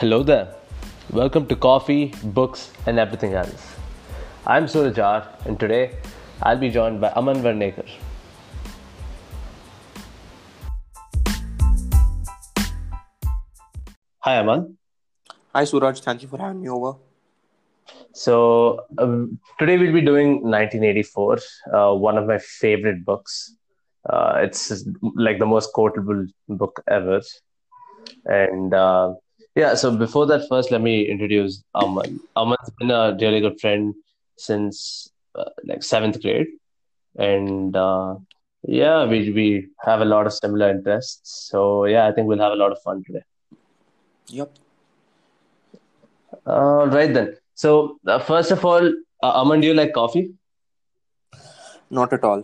Hello there. Welcome to Coffee, Books, and Everything Else. I'm Surajar, and today I'll be joined by Aman Varnekar. Hi, Aman. Hi Suraj, thank you for having me over. So, um, today we'll be doing 1984, uh, one of my favorite books. Uh, it's like the most quotable book ever. And uh, yeah, so before that, first let me introduce Aman. Aman's been a really good friend since uh, like seventh grade, and uh, yeah, we we have a lot of similar interests. So yeah, I think we'll have a lot of fun today. Yep. All right then. So uh, first of all, uh, Aman, do you like coffee? Not at all.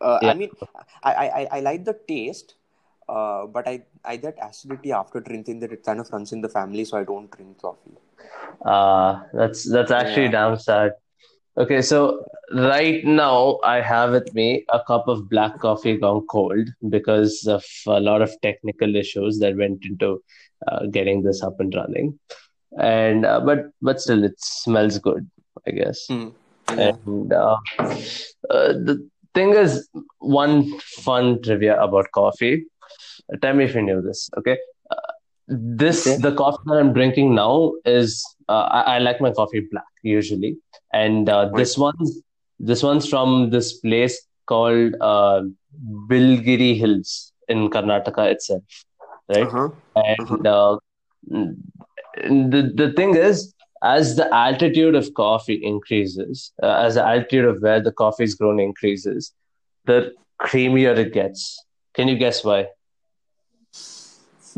Uh, Yeah. I mean, I, I, I- I like the taste, uh, but I, I get acidity after drinking that it kind of runs in the family, so I don't drink coffee. Uh, that's that's actually Yeah. damn sad. Okay, so right now I have with me a cup of black coffee gone cold because of a lot of technical issues that went into uh, getting this up and running. And uh, but but still, it smells good, I guess. Yeah. And uh, uh, the thing is, one fun trivia about coffee. Tell me if you knew this, okay? Uh, this Okay. the coffee that I'm drinking now is uh, I, I like my coffee black usually, and uh, this one's this one's from this place called uh, Biligiri Hills in Karnataka itself, right? Uh-huh. And uh, the the thing is, as the altitude of coffee increases, uh, as the altitude of where the coffee is grown increases, the creamier it gets. Can you guess why?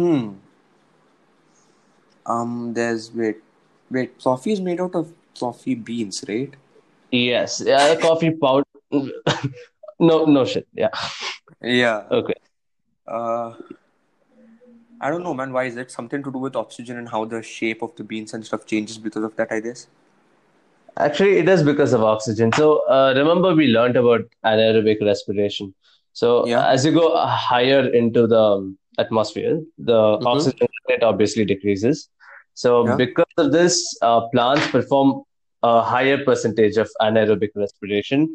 Hmm. Um, there's, wait, wait, coffee is made out of coffee beans, right? Yes, yeah, coffee powder. no, no shit. Yeah. Yeah. Okay. Uh, I don't know, man. Why is it something to do with oxygen and how the shape of the beans and stuff changes because of that? I guess. Actually, it is because of oxygen. So, uh, remember we learned about anaerobic respiration. So, Yeah. as you go higher into the um, atmosphere, the oxygen content obviously decreases. So, Yeah. because of this, uh, plants perform a higher percentage of anaerobic respiration,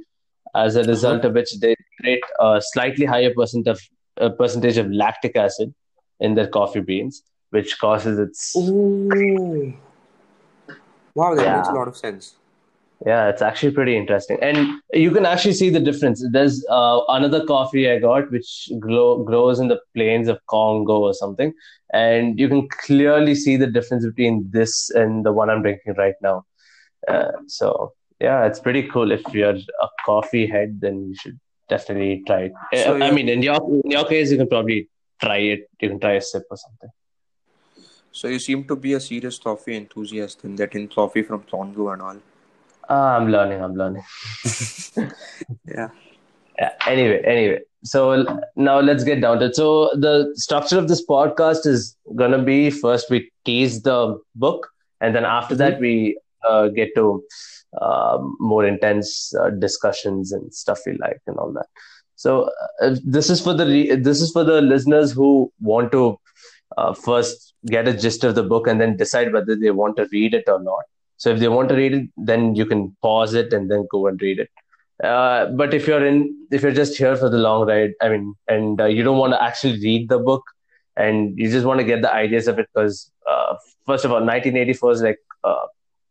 as a result of which they create a slightly higher percent of uh, percentage of lactic acid in their coffee beans, which causes its Oh. Wow, that Yeah. makes a lot of sense. Yeah, it's actually pretty interesting, and you can actually see the difference. There's uh, another coffee I got which grow, grows in the plains of Congo or something, and you can clearly see the difference between this and the one I'm drinking right now. Uh, so yeah, it's pretty cool. If you're a coffee head, then you should definitely try it. Uh, So I mean, in your in your case, you can probably try it. You can try a sip or something. So you seem to be a serious coffee enthusiast and that in coffee from Congo and all. Ah, I'm learning. I'm learning. Yeah. Yeah, anyway, anyway. So now let's get down to it. So the structure of this podcast is gonna be first we tease the book, and then after that we uh, get to uh, more intense uh, discussions and stuff we like and all that. So uh, this is for the re- this is for the listeners who want to uh, first get a gist of the book and then decide whether they want to read it or not. So if they want to read it, then you can pause it and then go and read it. Uh, but if you're in, if you're just here for the long ride, I mean, and uh, you don't want to actually read the book, and you just want to get the ideas of it, because uh, first of all, 1984 is like uh,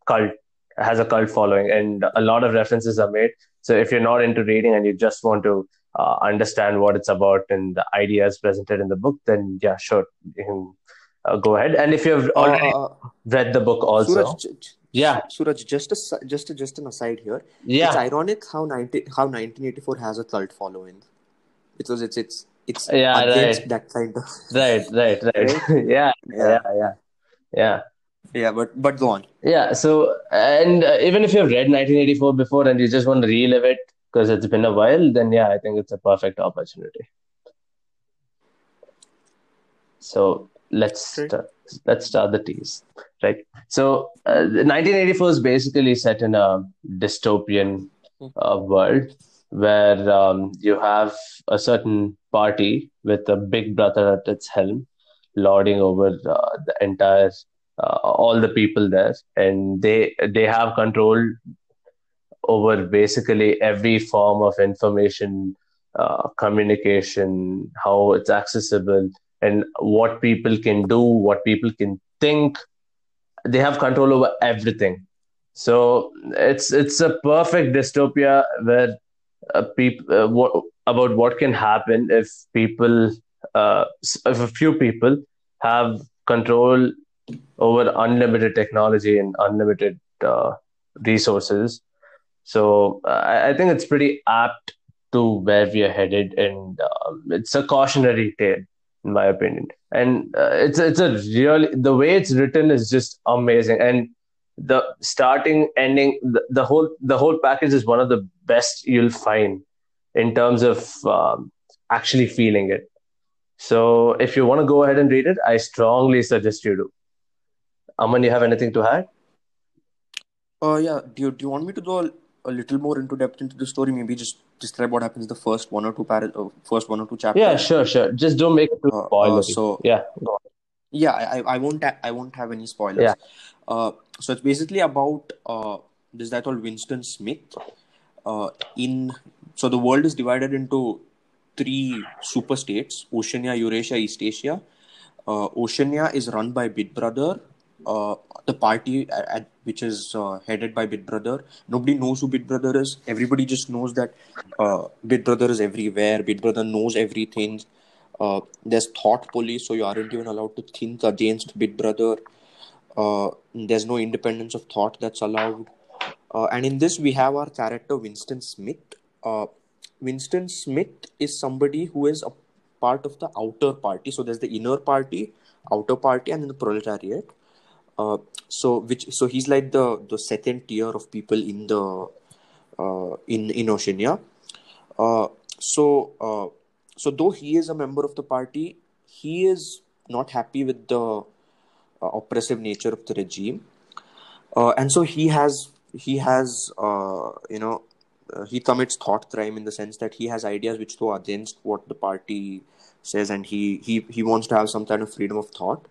cult has a cult following, and a lot of references are made. So if you're not into reading and you just want to uh, understand what it's about and the ideas presented in the book, then yeah, sure, you can uh, go ahead. And if you've already read the book also, Suraj, Yeah. Suraj, just a, just a, just an aside here. Yeah, It's ironic how 90, how 1984 has a cult following because it's it's it's Yeah, right. that kind of right, right, right, yeah, Yeah. yeah, yeah, yeah. yeah. But but go on. Yeah, so and uh, even if you've read 1984 before and you just want to relive it because it's been a while, then yeah, I think it's a perfect opportunity. So let's Okay. start, let's start the tease, right? So uh, 1984 is basically set in a dystopian uh, world where um, you have a certain party with a big brother at its helm lording over uh, the entire uh, all the people there, and they they have control over basically every form of information, uh, communication, how it's accessible, and what people can do, what people can think. They have control over everything. So it's it's a perfect dystopia where uh, people uh, what, about what can happen if people uh, if a few people have control over unlimited technology and unlimited uh, resources. So I, I, think it's pretty apt to where we are headed, and um, it's a cautionary tale, in my opinion. And uh, it's it's a really the way it's written is just amazing, and the starting, ending, the, the whole the whole package is one of the best you'll find in terms of um, actually feeling it. So if you want to go ahead and read it, I strongly suggest you do. Aman, you have anything to add? Uh, yeah. Do you, do you want me to go a, little more into depth into the story? Maybe just describe what happens in the first one or two par- uh, first one or two chapters. Yeah, sure, sure. Just don't make it too uh, spoiler. Uh, so yeah, yeah, I, I won't ha- I won't have any spoilers. Yeah. Uh, so it's basically about uh, this guy called Winston Smith. Uh, in so the world is divided into three super states: Oceania, Eurasia, East Asia. Uh, Oceania is run by Big Brother, uh, the party at, at, which is uh, headed by Big Brother. Nobody knows who Big Brother is. Everybody just knows that uh, Big Brother is everywhere. Big Brother knows everything. Uh, there's thought police, so you aren't even allowed to think against Big Brother. Uh, there's no independence of thought that's allowed. Uh, and in this, we have our character Winston Smith. Winston Smith is somebody who is a part of the outer party. So there's the inner party, outer party, and then the proletariat uh, so which so he's like the the second tier of people in the uh, in in Oceania. Uh, so uh, so though he is a member of the party, he is not happy with the uh, oppressive nature of the regime, uh, and so he has he has you know he commits thought crime in the sense that he has ideas which go against what the party says, and he he he wants to have some kind of freedom of thought.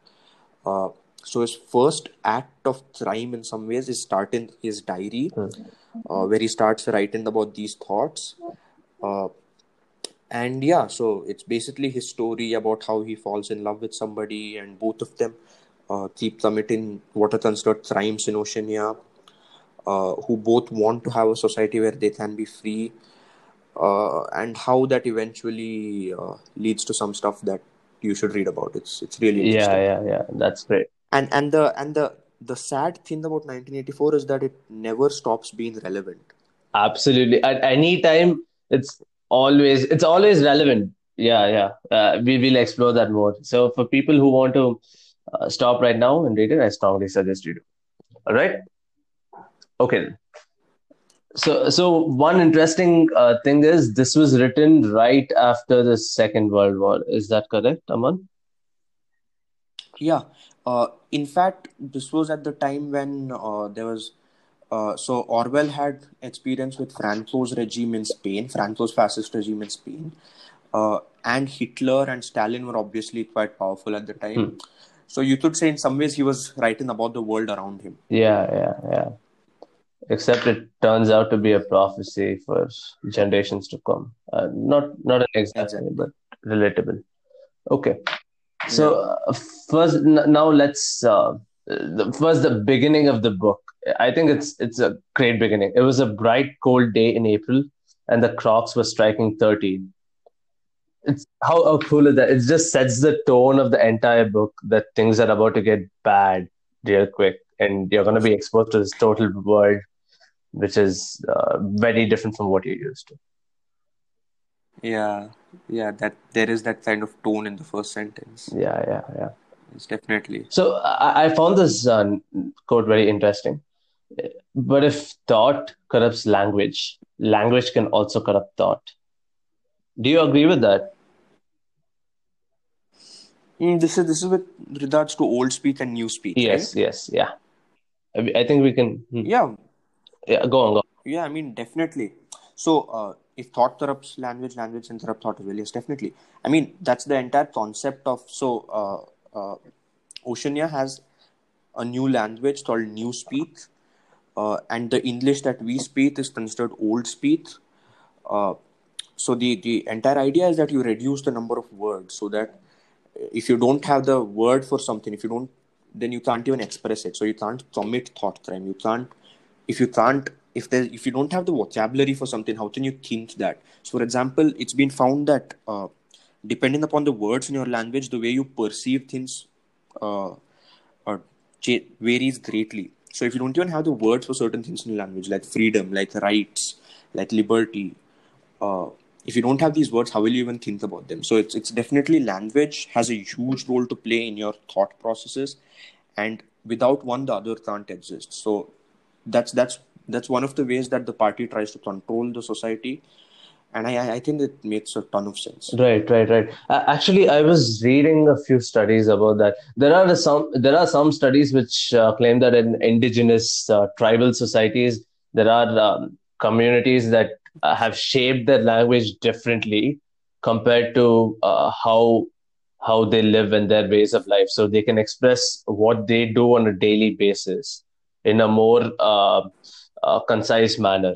So his first act of crime, in some ways, is starting his diary, mm. uh, where he starts writing about these thoughts. Uh, and yeah, so it's basically his story about how he falls in love with somebody, and both of them uh, keep committing what are considered crimes in Oceania. Uh, who both want to have a society where they can be free, uh, and how that eventually uh, leads to some stuff that you should read about. It's it's really yeah yeah yeah. That's great and and the and the the sad thing about 1984 is that it never stops being relevant. Absolutely. At any time it's always it's always relevant. Yeah yeah. Uh, we will explore that more. So for people who want to uh, stop right now and read it i strongly suggest you do. All right? Okay. So so one interesting uh, thing is this was written right after the second world war. Is that correct aman? Yeah uh, in fact, this was at the time when uh, there was. Uh, so Orwell had experience with Franco's regime in Spain, Franco's fascist regime in Spain, uh, and Hitler and Stalin were obviously quite powerful at the time. Hmm. So you could say, in some ways, he was writing about the world around him. Yeah, yeah, yeah. Except it turns out to be a prophecy for generations to come. Uh, not not an exact, exactly. but relatable. Okay. So uh, first, n- now let's uh, the, first the beginning of the book. I think it's it's a great beginning. It was a bright, cold day in April, and the clocks were striking thirteen. It's how, how cool is that? It just sets the tone of the entire book that things are about to get bad real quick, and you're going to be exposed to this total world, which is uh, very different from what you're used to. Yeah, yeah, that there is that kind of tone in the first sentence. Yeah, yeah, yeah. It's definitely. So I, I found this uh, quote very interesting. But if thought corrupts language, language can also corrupt thought. Do you agree with that? Mm, this is this is with regards to old speech and new speech. Yes, right? yes, yeah. I, I think we can. Hmm. Yeah. Yeah, go on, go. On. Yeah, I mean definitely. So uh, if thought corrupts language, language can corrupt thought as well. Yes, definitely. I mean, that's the entire concept of so. Uh, uh, Oceania has a new language called Newspeak, uh, and the English that we speak is considered Old Speak. Uh, so the the entire idea is that you reduce the number of words so that if you don't have the word for something, if you don't, then you can't even express it. So you can't commit thought crime. You can't if you can't if there if you don't have the vocabulary for something, how can you think that? So, for example, it's been found that uh, depending upon the words in your language, the way you perceive things uh, uh, varies greatly. So, if you don't even have the words for certain things in your language, like freedom, like rights, like liberty, uh, if you don't have these words, how will you even think about them? So, it's it's definitely language has a huge role to play in your thought processes, and without one, the other can't exist. So, that's that's that's one of the ways that the party tries to control the society and I, I think it makes a ton of sense. Right, right, right. Uh, actually, I was reading a few studies about that. There are some there are some studies which uh, claim that in indigenous uh, tribal societies there are um, communities that uh, have shaped their language differently compared to uh, how how they live and their ways of life. So they can express what they do on a daily basis in a more uh, concise manner,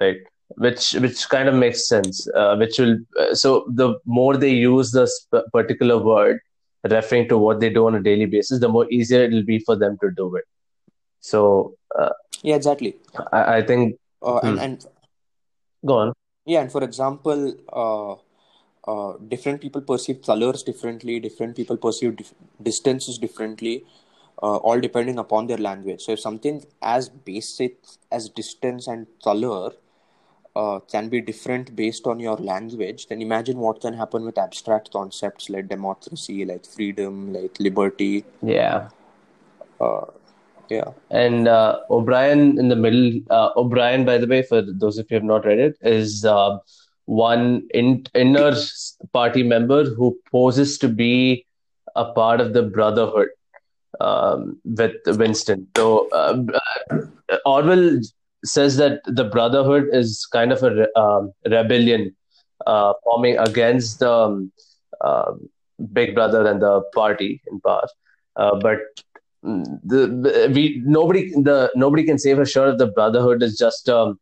right? Which which kind of makes sense. Uh, which will uh, so the more they use this particular word referring to what they do on a daily basis, the more easier it will be for them to do it. So uh, yeah, exactly. I, I think uh, and, hmm. and go on. Yeah, and for example, uh, different people perceive colors differently. Different people perceive dif- distances differently uh, all depending upon their language. So if something as basic as distance and color uh, can be different based on your language, then imagine what can happen with abstract concepts like democracy, like freedom, like liberty. Yeah. Uh, yeah. And uh, O'Brien in the middle, uh, O'Brien, by the way, for those of you who have not read it, is uh, one in, inner party member who poses to be a part of the Brotherhood um, with Winston. So uh, Orwell says that the Brotherhood is kind of a re- um, rebellion uh, forming against the um, Big Brother and the party in power. Uh, but the, we nobody the nobody can say for sure that the Brotherhood is just um,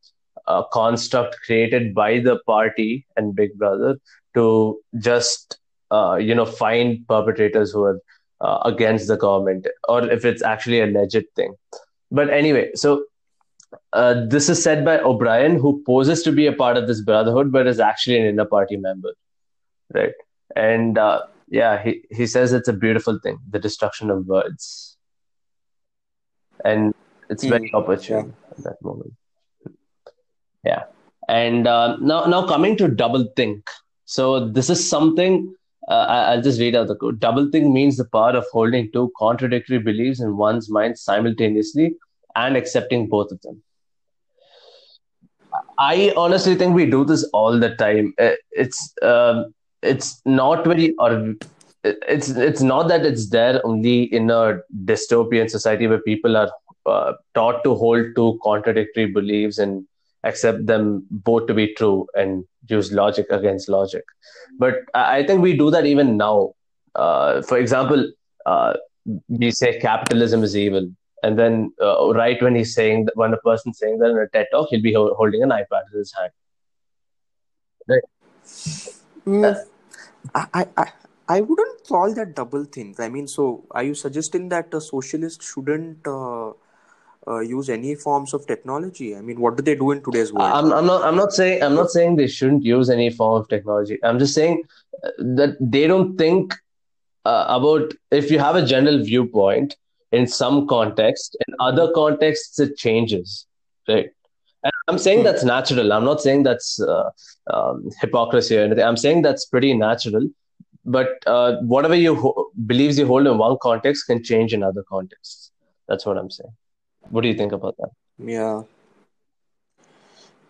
a construct created by the party and Big Brother to just uh, you know find perpetrators who are uh, against the government or if it's actually a legit thing. But anyway, so uh, this is said by O'Brien, who poses to be a part of this brotherhood, but is actually an inner party member, right? And uh, yeah, he, he says it's a beautiful thing, the destruction of words, and it's mm, very hmm. opportune yeah. at that moment. Yeah, and uh, now now coming to double think. So this is something uh, I'll just read out the code. Doublethink means the power of holding two contradictory beliefs in one's mind simultaneously and accepting both of them. I honestly think we do this all the time. Uh, it's um, it's not very or it's it's not that it's there only in a dystopian society where people are uh, taught to hold two contradictory beliefs and accept them both to be true and use logic against logic. But I think we do that even now. Uh, for example, uh, we say capitalism is evil, and then uh, right when he's saying that, when a person's saying that in a TED talk, he'll be holding an iPad in his hand. Right. Mm, I, I I wouldn't call that double think. I mean, so are you suggesting that a socialist shouldn't uh, use any forms of technology? I mean, what do they do in today's world? I'm, I'm not. I'm not saying. I'm not saying they shouldn't use any form of technology. I'm just saying uh, that they don't think uh, about if you have a general viewpoint in some context. In other contexts, it changes, right? And I'm saying hmm. that's natural. I'm not saying that's uh, um, hypocrisy or anything. I'm saying that's pretty natural. But uh, whatever you ho- believes you hold in one context can change in other contexts. That's what I'm saying. What do you think about that? Yeah.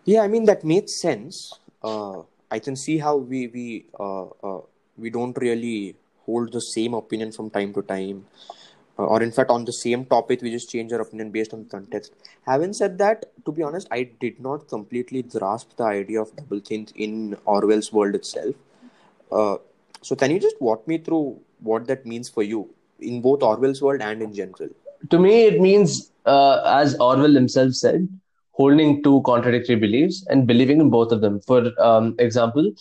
Yeah, I mean that makes sense. Uh, I can see how we we uh, uh, we don't really hold the same opinion from time to time, uh, or in fact on the same topic we just change our opinion based on context. Having said that, to be honest, I did not completely grasp the idea of double think in Orwell's world itself. Uh, so can you just walk me through what that means for you in both Orwell's world and in general. To me, it means, uh, as Orwell himself said, holding two contradictory beliefs and believing in both of them. For um, example,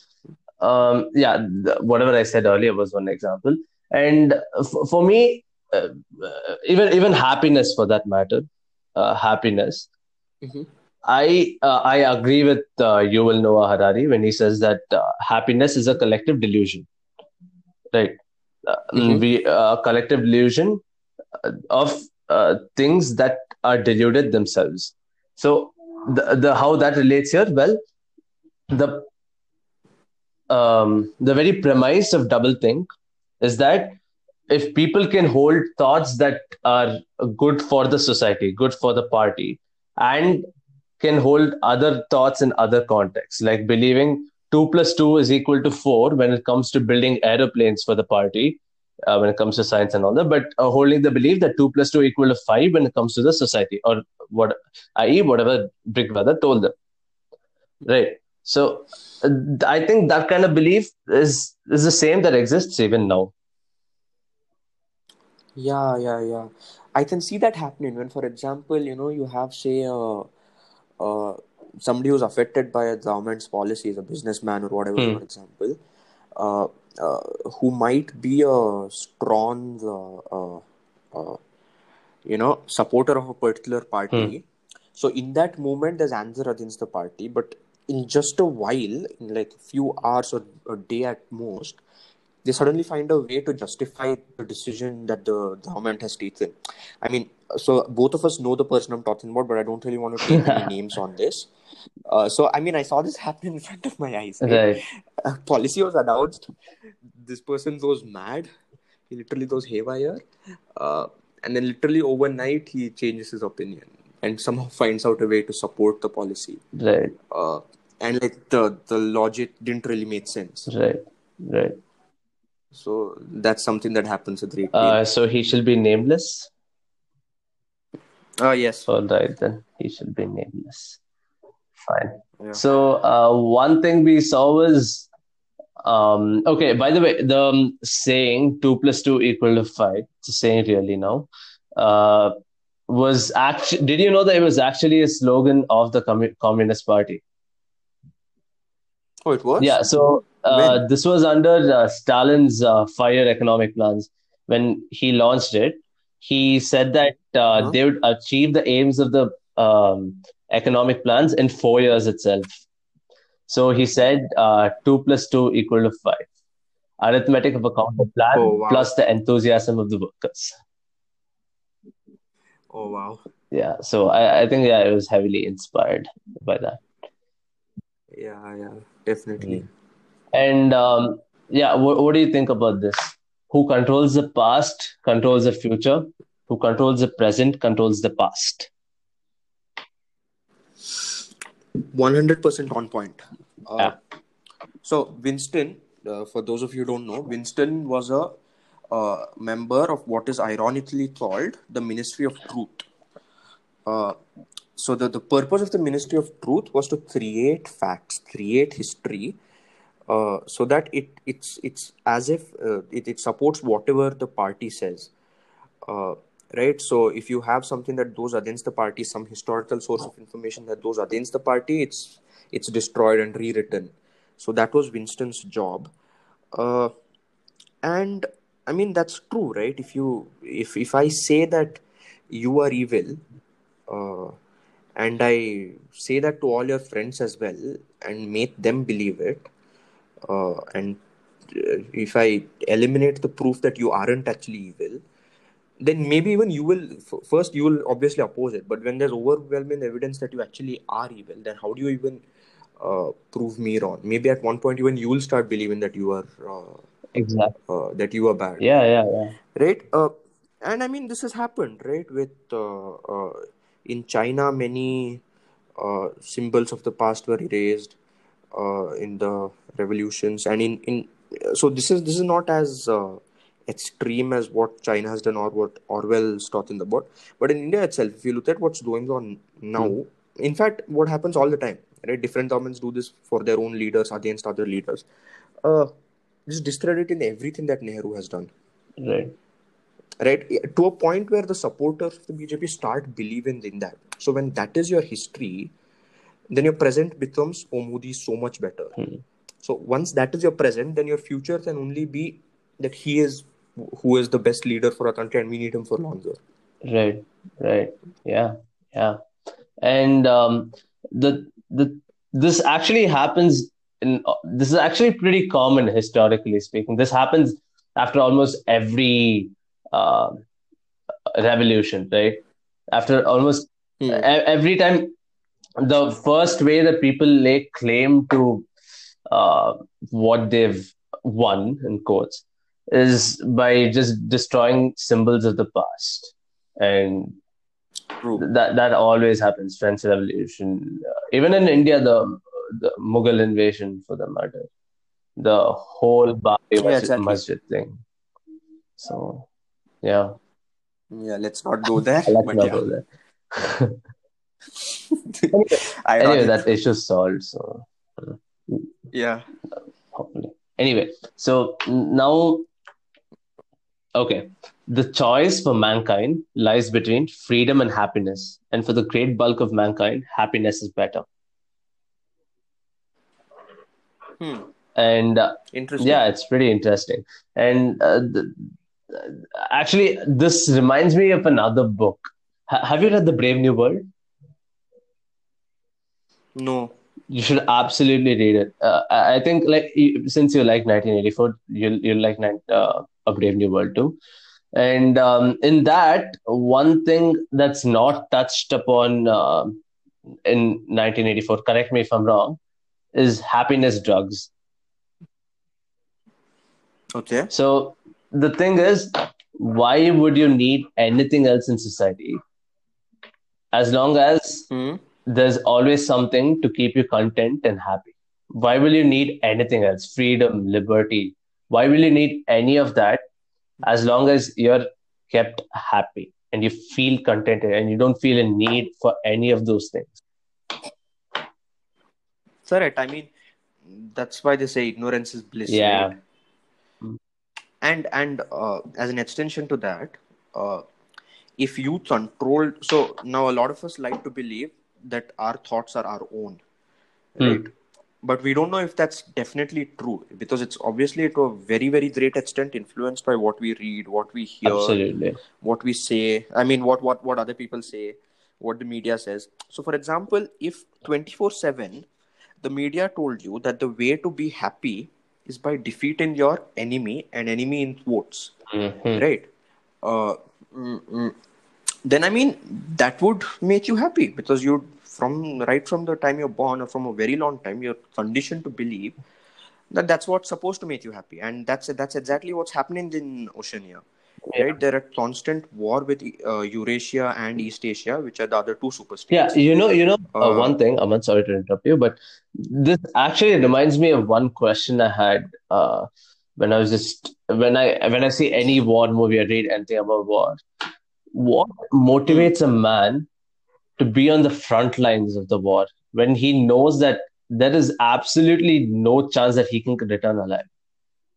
um, yeah, the, whatever I said earlier was one example. And f- for me, uh, uh, even even happiness, for that matter, uh, happiness. Mhm. I uh, I agree with uh, Yuval Noah Harari when he says that uh, happiness is a collective delusion, right? Uh, Mhm. We uh, a collective delusion of uh, things that are deluded themselves. So the the how that relates here? Well, the um, the very premise of doublethink is that if people can hold thoughts that are good for the society, good for the party, and can hold other thoughts in other contexts, like believing two plus two is equal to four when it comes to building aeroplanes for the party, uh, when it comes to science and all that, but uh, holding the belief that two plus two equal to five when it comes to the society, or what, i.e., whatever Big Brother told them, right? So uh, I think that kind of belief is is the same that exists even now. Yeah, yeah, yeah. I can see that happening when, for example, you know, you have, say, uh, uh, somebody who's affected by a government's policies, a businessman or whatever, Hmm. for example, uh, who might be a strong, uh, uh, uh, you know, supporter of a particular party. So in that moment, there's anger against the party, but in just a while, in like few hours or a day at most, they suddenly find a way to justify the decision that the government has taken. I mean, so both of us know the person I'm talking about, but I don't really want to take any names on this. Uh, so, I mean, I saw this happen in front of my eyes. right? A policy was announced. This person goes mad. He literally goes haywire. Uh, and then, literally overnight, he changes his opinion and somehow finds out a way to support the policy. Right. Uh, and like the, the logic didn't really make sense. Right. Right. So that's something that happens with retail. Uh, so he shall be nameless. Uh, yes. All right, then he shall be nameless. Fine. Yeah. So uh, one thing we saw was um, okay. By the way, the um, saying two plus two equal to five. It's a saying really now. Uh, was actually. Did you know that it was actually a slogan of the Commu- Communist Party? Oh, it was? Yeah, so uh, this was under uh, Stalin's uh, fire economic plans. When he launched it, he said that uh, Huh? they would achieve the aims of the um, economic plans in four years itself. So he said uh, two plus two equal to five. Arithmetic of a counter plan Oh, wow. plus the enthusiasm of the workers. Oh, wow. Yeah, so I, I think yeah, it was heavily inspired by that. Yeah, yeah, definitely. And um, yeah, what, what do you think about this? Who controls the past controls the future. Who controls the present controls the past. 100% on point. Uh, Yeah. So, Winston, uh, for those of you who don't know, Winston was a uh, member of what is ironically called the Ministry of Truth. Uh, so, the, the purpose of the Ministry of Truth was to create facts, create history, uh, so that it it's it's as if uh, it, it supports whatever the party says. Right? So if you have something that goes against the party some historical source of information that goes against the party it's it's destroyed and rewritten. So that was winston's job. Uh, and i mean that's true right? If you if if i say that you are evil uh, and i say that to all your friends as well and make them believe it uh, and uh, if i eliminate the proof that you aren't actually evil then maybe even you will f- first you will obviously oppose it but when there's overwhelming evidence that you actually are evil then how do you even uh, prove me wrong maybe at one point even you will start believing that you are uh, Exactly. uh, that you are bad Yeah, yeah, yeah. right uh, and i mean this has happened right with uh, uh, in china many uh, symbols of the past were erased uh, in the revolutions and in in so this is this is not as uh, extreme as what china has done or what orwell's talking about but in india itself if you look at what's going on now in fact what happens all the time right? Different governments do this for their own leaders against other leaders. Uh, just discrediting everything that nehru has done. Right. Right? To a point where the supporters of the bjp start believing in that. So when that is your history then your present becomes oh modi so much better. Hmm. so once that is your present then your future can only be that he is who is the best leader for our country and we need him for longer Right, right. Yeah, yeah. And um, the the this actually happens in this is actually pretty common historically speaking. This happens after almost every uh, revolution, right? After almost Hmm. every time, the first way that people lay claim to uh, what they've won in quotes is by just destroying symbols of the past. And true. that that always happens french revolution. Uh, even in india the the mughal invasion for the matter the whole Yeah, masjid, exactly. masjid thing. So yeah. Yeah let's not go there let's not yeah. go there. Anyway that issue's solved so. Yeah. Hopefully. Anyway so now okay. The choice for mankind lies between freedom and happiness. And for the great bulk of mankind happiness is better. Hmm. and uh, interesting. yeah it's pretty interesting. And uh, the, actually this reminds me of another book. Ha- have you read the brave new world? No. You should absolutely read it. Uh, I think like since you like 1984, you'll you'll like nine- uh, a Brave New World too. And um, in that, one thing that's not touched upon uh, in 1984, correct me if I'm wrong, is happiness drugs. okay So the thing is, why would you need anything else in society? As long as hmm. there's always something to keep you content and happy. Why will you need anything else? Freedom, liberty. Why will you need any of that as long as you're kept happy and you feel contented and you don't feel a need for any of those things? correct i mean that's why they say ignorance is bliss Yeah. right? and and uh, as an extension to that uh, if you control so now a lot of us like to believe that our thoughts are our own Hmm. right but we don't know if that's definitely true because it's obviously to a very very great extent influenced by what we read what we hear Absolutely. what we say i mean what what what other people say what the media says so for example if 24 7 the media told you that the way to be happy is by defeating your enemy and enemy in quotes Mhm. right uh, mm, mm, then i mean that would make you happy because you from right from the time you're born or from a very long time you're conditioned to believe that that's what's supposed to make you happy and that's that's exactly what's happening in oceania Yeah. right they're at constant war with uh, eurasia and east asia which are the other two superstates Yeah, you know, you know, uh, Uh, one thing, i'm sorry to interrupt you, but this actually reminds me of one question I had uh, when I was just when I when I see any war movie, I read anything about war. What motivates a man to be on the front lines of the war when he knows that there is absolutely no chance that he can return alive?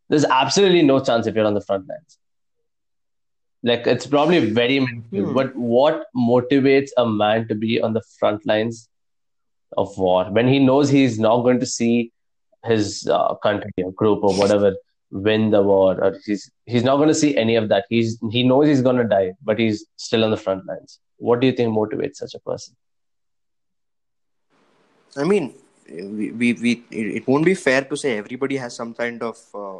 There's absolutely no chance if you're on the front lines. Like it's probably very minuscule, Hmm. but what motivates a man to be on the front lines of war when he knows he's not going to see his uh, country or group or whatever win the war, or he's he's not going to see any of that. He's he knows he's going to die, but he's still on the front lines. What do you think motivates such a person? I mean, we, we, we it won't be fair to say everybody has some kind of uh,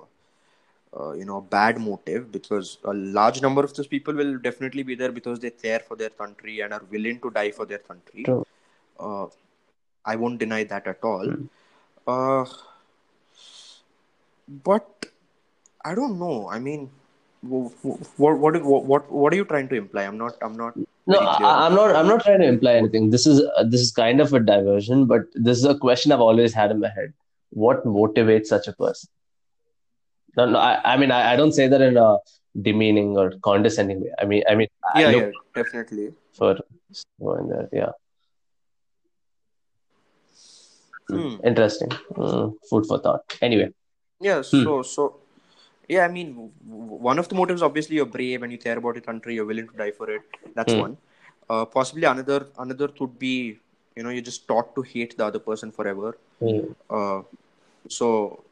uh, you know bad motive because a large number of those people will definitely be there because they care for their country and are willing to die for their country. True. Uh, I won't deny that at all. Uh, but I don't know. I mean, what what what what are you trying to imply? I'm not. I'm not. No. I, I'm not. I'm not trying to imply anything. This is uh, this is kind of a diversion, but this is a question I've always had in my head. What motivates such a person? No, no. I, I mean, I, I don't say that in a demeaning or condescending way. I mean, I mean, yeah, look yeah, definitely. for going there. Yeah, Hmm. interesting. Mm, food for thought. Anyway, Yeah, Hmm. so so yeah i mean one of the motives obviously you're brave and you care about your country you're willing to die for it. That's mm. one. Uh, possibly another another could be you know you're just taught to hate the other person forever. Mm. uh, so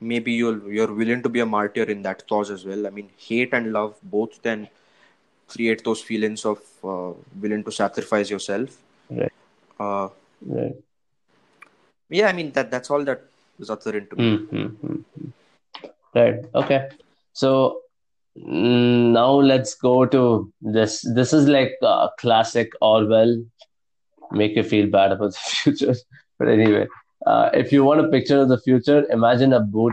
maybe you'll you're willing to be a martyr in that cause as well. I mean hate and love both then create those feelings of uh, willing to sacrifice yourself. Right. Uh, right. yeah i mean that that's all that is uttered into me. Mm-hmm. Right. Okay. So mm, now let's go to this. This is like a classic orwell. Make you feel bad about the future. But anyway uh, if you want a picture of the future imagine a boot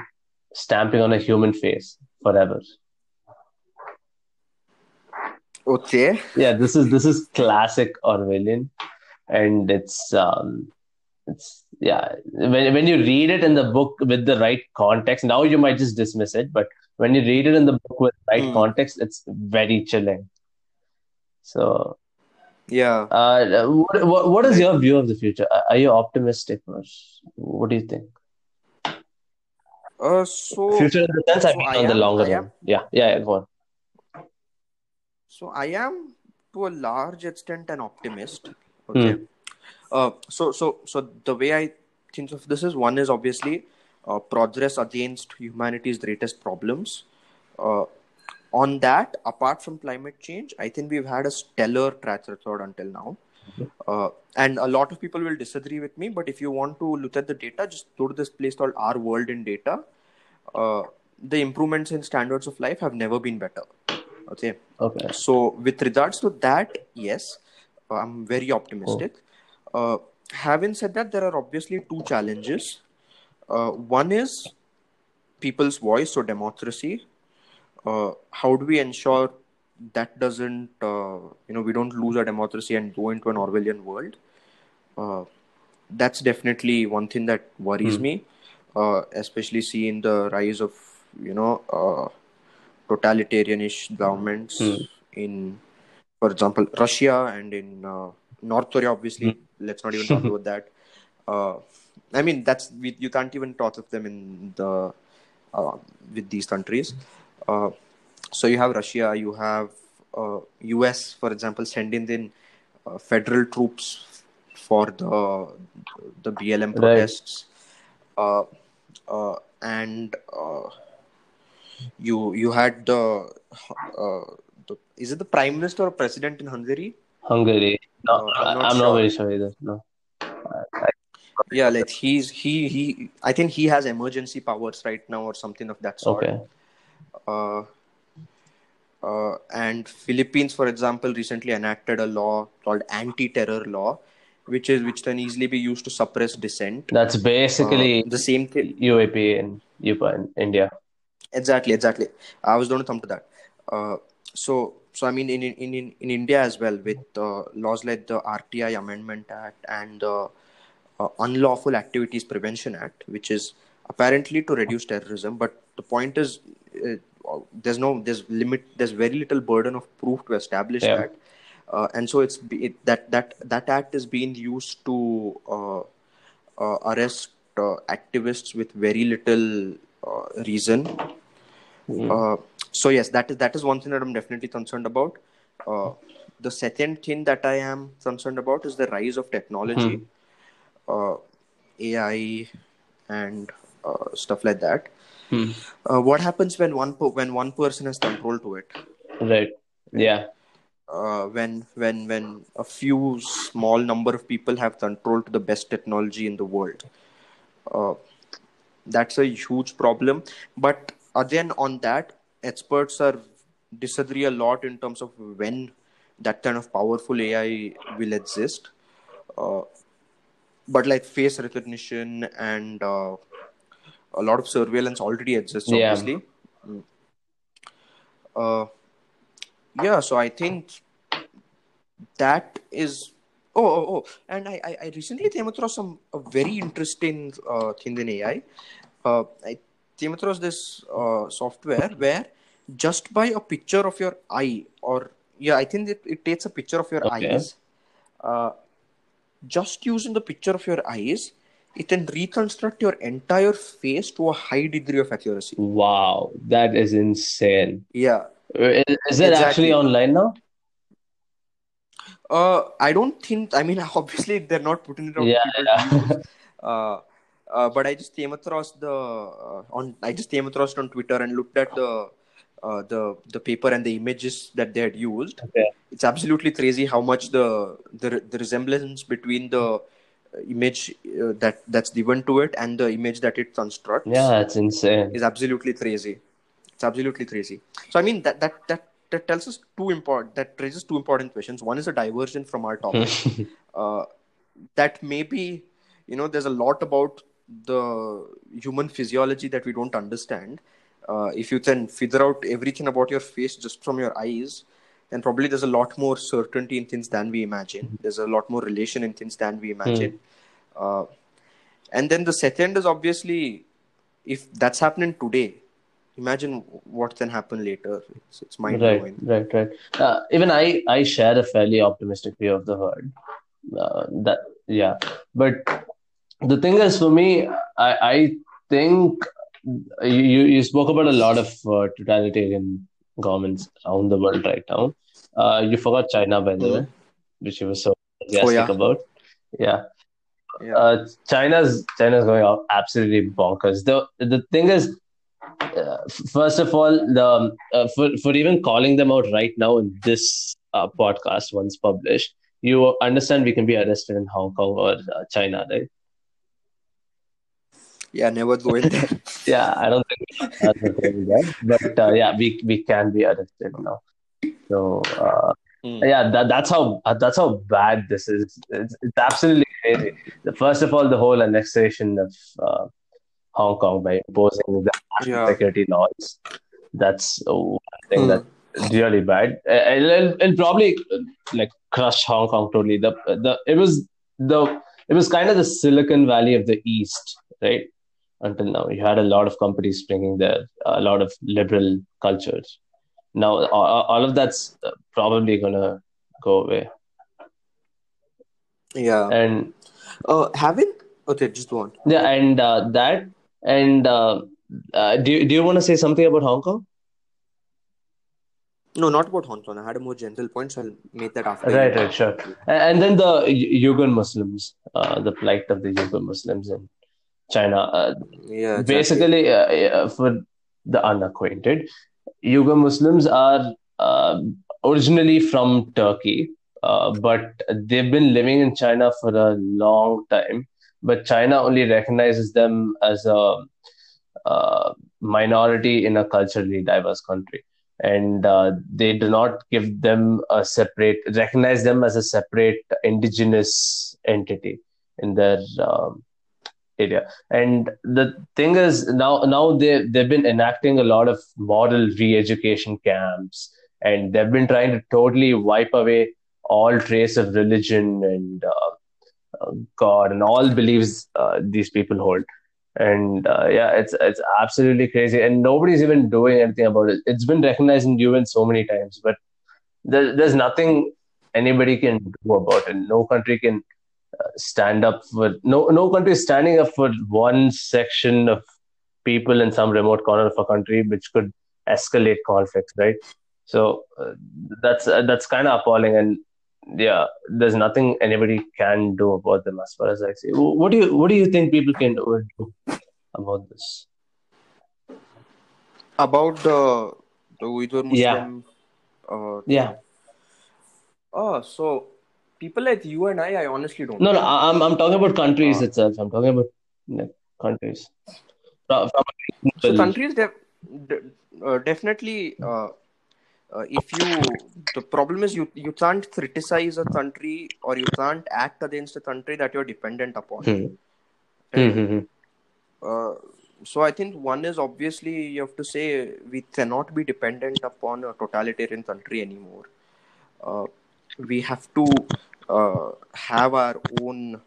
stamping on a human face forever. Okay. Yeah this is this is classic orwellian. And it's um it's yeah when, when you read it in the book with the right context now you might just dismiss it but when you read it in the book with the right Mm. context it's very chilling. So yeah. uh what, what, what is your view of the future? Are you optimistic or what do you think? Uh so future in the sense i mean I on the longer run. yeah yeah yeah go on. So I am to a large extent an optimist. Okay. Uh, so so so the way I think of this is one is obviously uh, progress against humanity's greatest problems. Uh, on that, apart from climate change, I think we've had a stellar track record until now. Uh, and a lot of people will disagree with me, but if you want to look at the data, just go to this place called Our World in Data. Uh, the improvements in standards of life have never been better. Okay. okay So, with regards to that, yes, I'm very optimistic. Uh, having said that, there are obviously two challenges. Uh, one is people's voice or democracy. Uh, how do we ensure that doesn't, uh, you know, we don't lose our democracy and go into an Orwellian world? Uh, that's definitely one thing that worries Hmm. me, uh, especially seeing the rise of, you know, uh, totalitarianish governments Hmm. in, for example, Russia and in uh, North Korea. Obviously, let's not even talk about that. Uh, I mean, that's we, you can't even talk of them in the uh, with these countries. Uh, so you have Russia, you have uh, U.S. for example, sending in uh, federal troops for the the BLM Right. protests, uh, uh, and uh, you you had the, uh, the is it the prime minister or president in Hungary? hungary no I'm i'm not not, sure. very sure either no Yeah, like he's he he. I think he has emergency powers right now or something of that sort. okay uh, uh, and Philippines, for example, recently enacted a law called anti-terror law, which is which can easily be used to suppress dissent. that's basically Uh, the same thing. uap in UPA in india Exactly, exactly. I was going to come to that. Uh, so, so I mean, in in in, in India as well, with uh, laws like the RTI Amendment Act and the uh, Unlawful Activities Prevention Act, which is apparently to reduce terrorism. But the point is, uh, there's no there's limit. There's very little burden of proof to establish Yeah. that, uh, and so it's it, that that that act is being used to uh, uh, arrest uh, activists with very little uh, reason. Hmm. Uh, so yes, that is that is one thing that I'm definitely concerned about. Uh, the second thing that I am concerned about is the rise of technology, uh, AI, and uh, stuff like that. Hmm. Uh, what happens when one per- when one person has control to it? right yeah Uh, when when when a few small number of people have control to the best technology in the world, uh, that's a huge problem. But again, on that, experts are disagree a lot in terms of when that kind of powerful AI will exist. Uh, but like face recognition and uh, a lot of surveillance already exists, Yeah. obviously. Mm. Uh, yeah, so I think that is. Oh, oh, oh. And I, I, I recently came across some a very interesting uh, thing in AI. Uh, I came across this uh, software where just by a picture of your eye, or yeah, I think it, it takes a picture of your Okay. eyes. Uh, just using the picture of your eyes it can reconstruct your entire face to a high degree of accuracy. Wow, that is insane. Yeah. Is, is it Exactly. actually online now? Uh, I don't think. I mean, obviously they're not putting it on Yeah, yeah. Uh, uh, but I just came across the uh, on. I just came across on Twitter and looked at the uh, the the paper and the images that they had used. Okay. It's absolutely crazy how much the the, the resemblance between the image uh, that that's given to it and the image that it constructs Yeah, that's insane. is absolutely crazy. It's absolutely crazy. So I mean that that that that tells us two important that raises two important questions. One is a diversion from our topic. uh, that maybe you know there's a lot about the human physiology that we don't understand. Uh, if you can figure out everything about your face just from your eyes, then probably there's a lot more certainty in things than we imagine. There's a lot more relation in things than we imagine. Uh, and then the second is obviously if that's happening today, imagine what can happen later. It's, it's mind Right, blowing. right, right. Uh, even I, I share a fairly optimistic view of the world Uh, that, yeah. But the thing is, for me, I, I think you, you spoke about a lot of uh, totalitarian governments around the world right now. Uh, you forgot China, by the Mhm. way, which you were so enthusiastic yeah. about. Yeah. Yeah. Uh, China's China's going absolutely bonkers. The the thing is, uh, first of all, the uh, for for even calling them out right now in this uh, podcast once published, you understand we can be arrested in Hong Kong or uh, China, right? Yeah, never go in there. Yeah, I don't think that's the thing there, but uh, yeah, we we can be arrested now. So uh, Hmm. yeah, that, that's how uh, that's how bad this is. It's, it's absolutely crazy. The, first of all, the whole annexation of uh, Hong Kong by imposing the Yeah. security laws. That's one thing Hmm. that's really bad. Uh, It'll, it'll- probably like crush Hong Kong totally. The the it was the it was kind of the Silicon Valley of the East, right? Until now, you had a lot of companies springing there, a lot of liberal cultures. Now, all, of that's uh, probably gonna go away. Yeah. And Uh, having okay, just go on. yeah, and uh, that and uh, uh, do you, do you want to say something about Hong Kong? No, not about Hong Kong. I had a more general point, so I'll make that after. Right, right, sure. A- And then the Uyghur Muslims, uh, the plight of the Uyghur Muslims in China. Uh, Yeah. Basically, uh, uh, for the unacquainted, Uyghur Muslims are uh, originally from Turkey, uh, but they've been living in China for a long time. But China only recognizes them as a uh, minority in a culturally diverse country. And uh, they do not give them a separate, recognize them as a separate indigenous entity in their um, area. And the thing is, now now they they've been enacting a lot of moral re-education camps, and they've been trying to totally wipe away all trace of religion and uh, uh, God and all beliefs uh, these people hold. And uh, yeah, it's it's absolutely crazy, and nobody's even doing anything about it. It's been recognized in UN so many times, but there, there's nothing anybody can do about it. No country can stand up for no no country is standing up for one section of people in some remote corner of a country, which could escalate conflicts, right? So uh, that's uh, that's kind of appalling, and yeah, there's nothing anybody can do about them as far as I see. What do you what do you think people can do about this? About the the Uyghur Yeah. Muslim. Uh, Yeah, oh, so people like you and I, I honestly don't. no, no, I- I'm I'm talking about countries Uh, itself. I'm talking about countries. From, from So countries def- de- uh, definitely. Uh, uh, if you the problem is you you can't criticize a country or you can't act against a country that you're dependent upon. Hmm. Hmm, hmm, hmm. Uh, so I think one is obviously you have to say we cannot be dependent upon a totalitarian country anymore. We have to uh, have our own.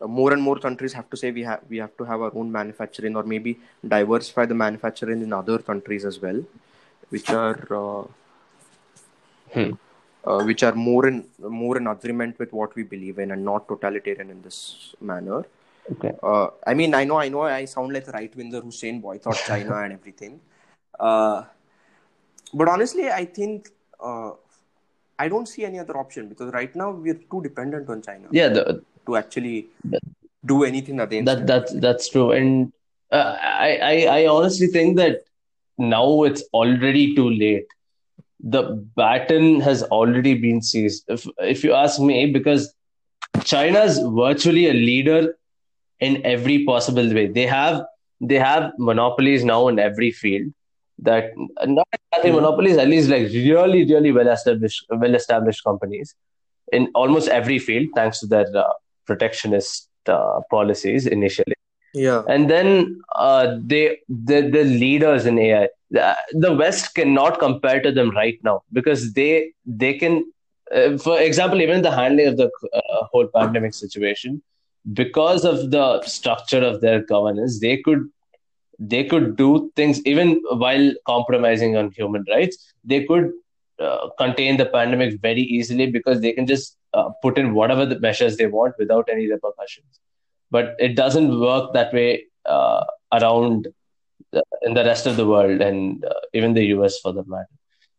Uh, more and more countries have to say we have we have to have our own manufacturing or maybe diversify the manufacturing in other countries as well, which are uh, Hmm. uh, which are more in more in agreement with what we believe in and not totalitarian in this manner. Okay. Uh, I mean, I know, I know, I sound like the right winger who's saying boycott China and everything. Uh, but honestly, I think uh, I don't see any other option because right now we're too dependent on China Yeah, the, to actually do anything against that that's that's true, and uh, I, I I honestly think that now it's already too late. The baton has already been seized. If if you ask me, because China's virtually a leader in every possible way. They have they have monopolies now in every field. That not exactly Mhm. monopolies, at least like really really well established well established companies in almost every field, thanks to their uh, protectionist uh, policies initially Yeah. and then uh, they the, the leaders in AI. The, the West cannot compare to them right now because they they can, uh, for example, even the handling of the uh, whole pandemic situation, because of the structure of their governance, they could they could do things even while compromising on human rights. They could uh, contain the pandemic very easily because they can just uh, put in whatever the measures they want without any repercussions but it doesn't work that way uh, around the, in the rest of the world and uh, even the US for that matter.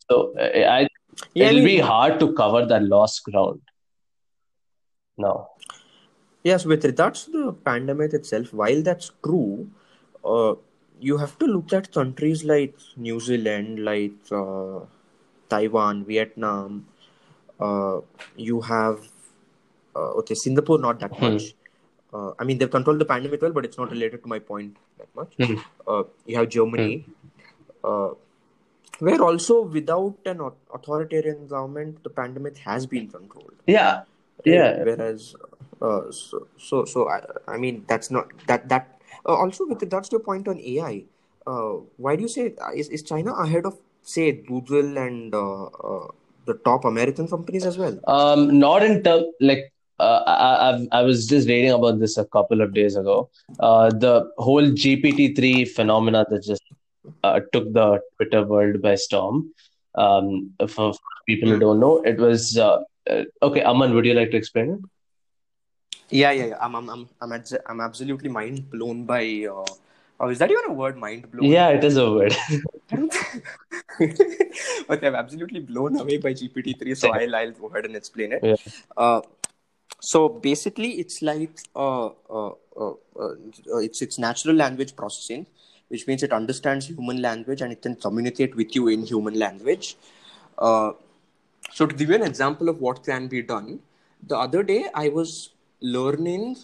So uh, I, Yeah, it'll be mean- hard to cover that lost ground. No. Yes, with regards to the pandemic itself, while that's true, uh, you have to look at countries like New Zealand, like uh, Taiwan, Vietnam. Uh, you have uh, okay, Singapore, not that Hmm. much. Uh, I mean, they've controlled the pandemic well, but it's not related to my point that much. Hmm. Uh, you have Germany, uh, where also without an authoritarian government, the pandemic has been controlled. Yeah. right? Yeah. Whereas, uh, so so so I, I mean that's not that that also with regards to your point on AI, uh, why do you say is is China ahead of say Google and uh, uh, the top American companies as well? Um, not in terms like uh, I, I've, I was just reading about this a couple of days ago. Uh, the whole GPT three phenomena that just uh, took the Twitter world by storm. Um, for, for people who Hmm. don't know, it was uh, uh, okay. Aman, would you like to explain it? Yeah, yeah, yeah. I'm I'm I'm I'm, I'm absolutely mind blown by. Uh, oh, is that even a word? Mind blown. Yeah, it is a word. But I'm absolutely blown away by GPT-3, so I'll, I'll go ahead and explain it. Yeah. Uh, so basically, it's like uh, uh, uh, uh, it's it's natural language processing, which means it understands human language and it can communicate with you in human language. Uh, so to give you an example of what can be done, the other day I was learning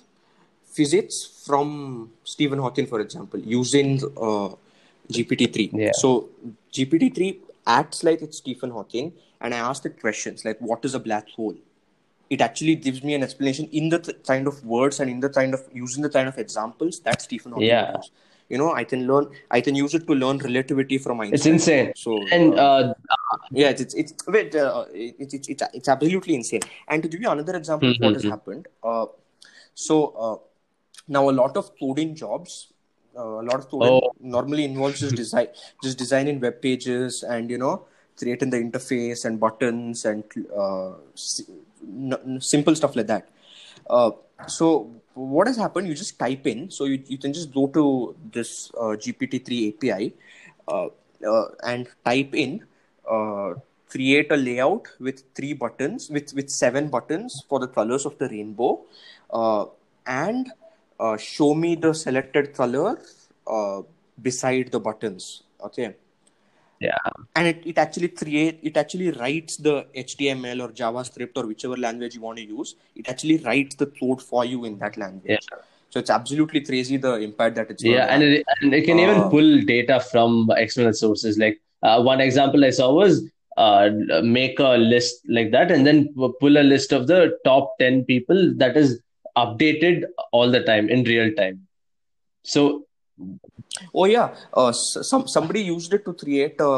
physics from Stephen Hawking, for example, using uh, GPT-3. Yeah. So GPT-3 acts like it's Stephen Hawking, and I ask it questions like, "What is a black hole?" It actually gives me an explanation in the th- kind of words and in the kind of using the kind of examples that Stephen Hawking Yeah. used. You know, I can learn. I can use it to learn relativity from Einstein. It's insane. So And uh, uh, yeah, it's it's it's uh, it's, it's it's it's absolutely insane. And to give you another example of what has Mhm. happened, uh, so uh, now a lot of coding jobs, uh, a lot of coding Oh. normally involves just design, just designing web pages and you know creating the interface and buttons and uh, s- n- n- simple stuff like that. Uh, so what has happened? You just type in. So you, you can just go to this uh, GPT-3 API uh, uh, and type in uh, create a layout with three buttons with with seven buttons for the colors of the rainbow uh, and uh, show me the selected color uh, beside the buttons okay yeah, and it, it actually create it actually writes the html or javascript or whichever language you want to use it actually writes the code for you in that language Yeah. so it's absolutely crazy the impact that it's yeah, and it, and it can even Uh, pull data from external sources. Like uh, one example I saw was uh, make a list like that, and then pull a list of the top ten people that is updated all the time in real time. So Oh yeah, uh, some somebody used it to create a,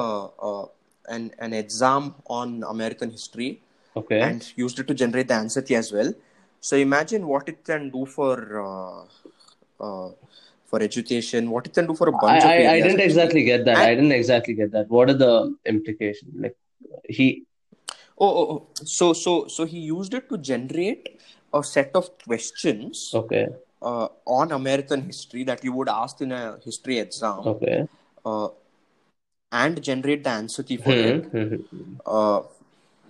uh, an an exam on American history okay, and used it to generate the answer key as well. So imagine what it can do for uh, uh, for education, what it can do for a bunch of I, I didn't exactly get that. And- I didn't exactly get that. What are the implications? Like he, Oh, oh, oh, so so so he used it to generate a set of questions okay, uh, on American history that you would ask in a history exam. Okay. Uh, and generate the answer key for Mm-hmm. it. Uh,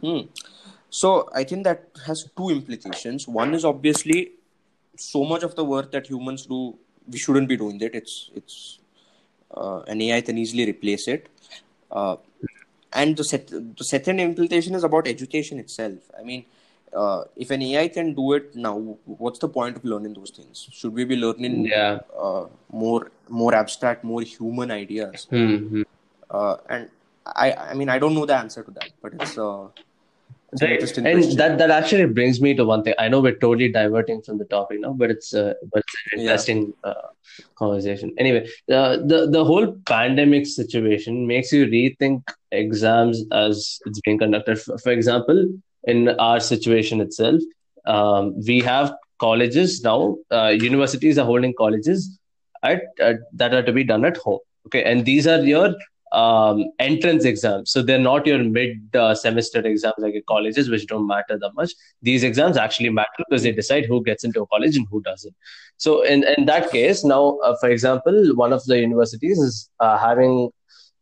hmm. So I think that has two implications. One is obviously so much of the work that humans do, we shouldn't be doing that. It's it's uh, an AI can easily replace it. Uh, and the, set, the second implication is about education itself. I mean, uh, if an AI can do it now, what's the point of learning those things? Should we be learning Yeah. uh, more more abstract, more human ideas? Mm-hmm. Uh, and I I mean I don't know the answer to that, but it's uh, it's Right. interesting And question. that that actually brings me to one thing. I know we're totally diverting from the topic now, but it's uh, but it's an Yeah. interesting uh, conversation. Anyway, the the the whole pandemic situation makes you rethink exams as it's being conducted. For, for example, in our situation itself, um, we have colleges now. Uh, universities are holding colleges at, at that are to be done at home. Okay, and these are your um, entrance exams. So they're not your mid uh, semester exams like at colleges, which don't matter that much. These exams actually matter because they decide who gets into a college and who doesn't. So in, in that case, now, uh, for example, one of the universities is uh, having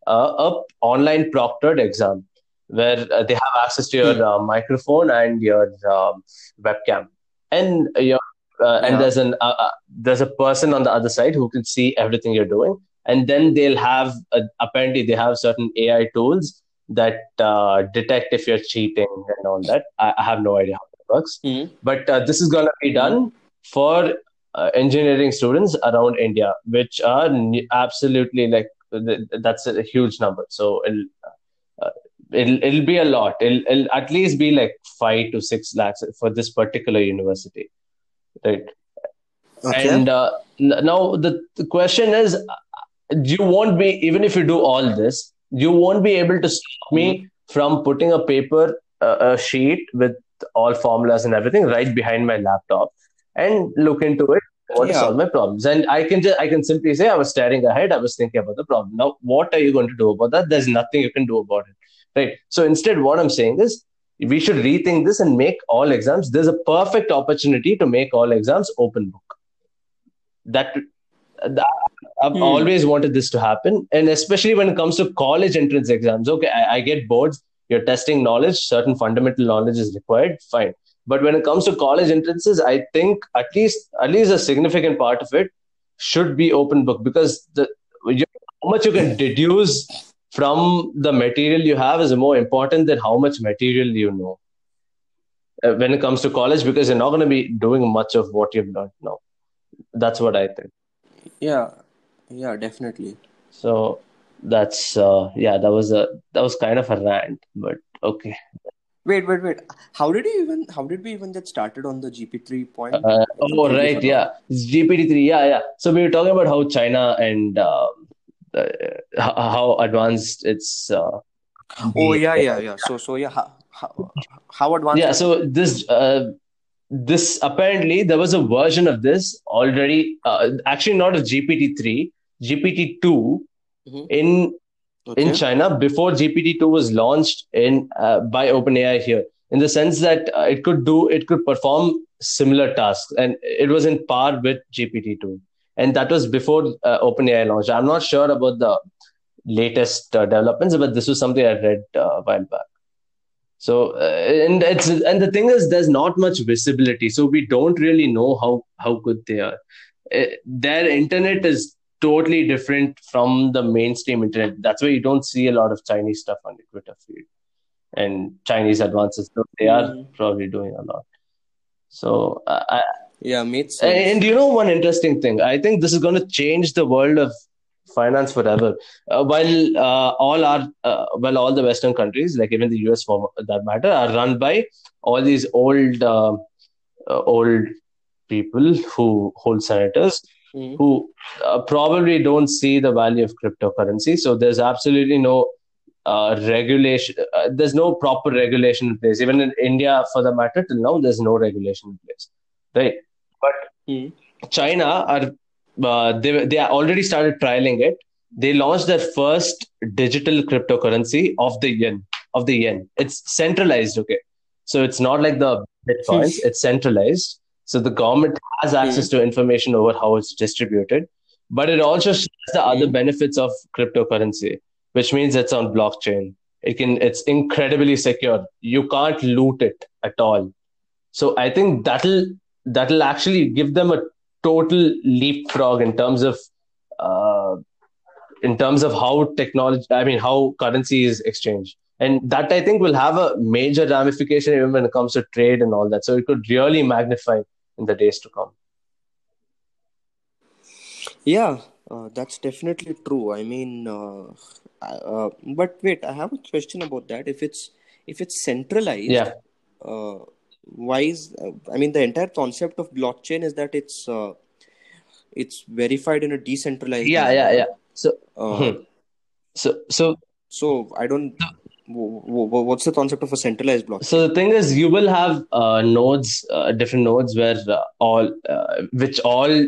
uh, a online proctored exam where uh, they have access to your uh, microphone and your um, webcam, and your uh, and Yeah. there's an uh, uh, there's a person on the other side who can see everything you're doing and then they'll have uh, apparently they have certain ai tools that uh, detect if you're cheating and all that. I, I have no idea how it works. Mhm. but uh, this is going to be done for uh, engineering students around india which are absolutely like that's a huge number. So it'll, uh, it'll, it'll be a lot. It'll, it'll at least be like five to six lakhs for this particular university. Right? Okay. and uh, now the, the question is, you won't be even if you do all this, you won't be able to stop me from putting a paper, uh, a sheet with all formulas and everything right behind my laptop and look into it. Want to solve my problems, and I can just I can simply say I was staring ahead. I was thinking about the problem. Now, what are you going to do about that? There's nothing you can do about it, right? So instead, what I'm saying is we should rethink this and make all exams. There's a perfect opportunity to make all exams open book that, that I've Hmm. always wanted this to happen, and especially when it comes to college entrance exams. Okay, I, I get boards. You're testing knowledge. Certain fundamental knowledge is required. Fine, but when it comes to college entrances, I think at least at least a significant part of it should be open book because the you, how much you can deduce from the material you have is more important than how much material you know uh, when it comes to college because you're not going to be doing much of what you've learned now. That's what I think. Yeah. Yeah. Definitely. So that's uh, yeah, that was a that was kind of a rant, but okay. Wait. Wait. Wait. How did you even? How did we even get started on the GP three point? Uh, oh right, yeah, It's GPT three, yeah, yeah. So we were talking about how China and uh, uh, how how advanced it's. Uh, Oh yeah. Yeah. Yeah. So so yeah. How how, how advanced? yeah so this uh, this apparently there was a version of this already uh, actually not a gpt-3 gpt-2 Mhm. in Okay. in china before gpt-2 was launched in uh, by openai here in the sense that uh, it could do it could perform similar tasks and it was in par with gpt-2 and that was before uh, openai launched i'm not sure about the latest uh, developments but this was something i read uh, a while back so uh, and it's and the thing is, there's not much visibility, so we don't really know how how good they are. Their internet is totally different from the mainstream internet. That's why you don't see a lot of Chinese stuff on the Twitter feed and Chinese advances. So they are Mhm. probably doing a lot. So I, Yeah. Makes sense. and you know one interesting thing, I think this is going to change the world of finance forever. Uh, while uh, all our, uh, well, all the Western countries, like even the US for that matter, are run by all these old, uh, uh, old people who hold senators Mhm. who uh, probably don't see the value of cryptocurrency. So there's absolutely no uh, regulation. Uh, there's no proper regulation in place. Even in India, for the matter, till now, there's no regulation in place, right? But Mhm. China are uh, they they already started trialing it. They launched their first digital cryptocurrency of the yen of the yen. It's centralized, okay. So it's not like the bitcoins. it's centralized. So the government has access to information over how it's distributed, but it also shares the other benefits of cryptocurrency, which means it's on blockchain. It can it's incredibly secure. You can't loot it at all. So I think that'll that'll actually give them a total leapfrog in terms of uh, in terms of how technology i mean how currency is exchanged and that i think will have a major ramification even when it comes to trade and all that so it could really magnify in the days to come. Yeah uh, that's definitely true. I mean uh, uh, but wait i have a question about that. If it's if it's centralized yeah. uh, why is uh, i mean the entire concept of blockchain is that it's uh, it's verified in a decentralized yeah manner. yeah yeah. So hmm. so so so i don't what's the concept of a centralized block So the thing is, you will have uh, nodes, uh, different nodes where uh, all, uh, which all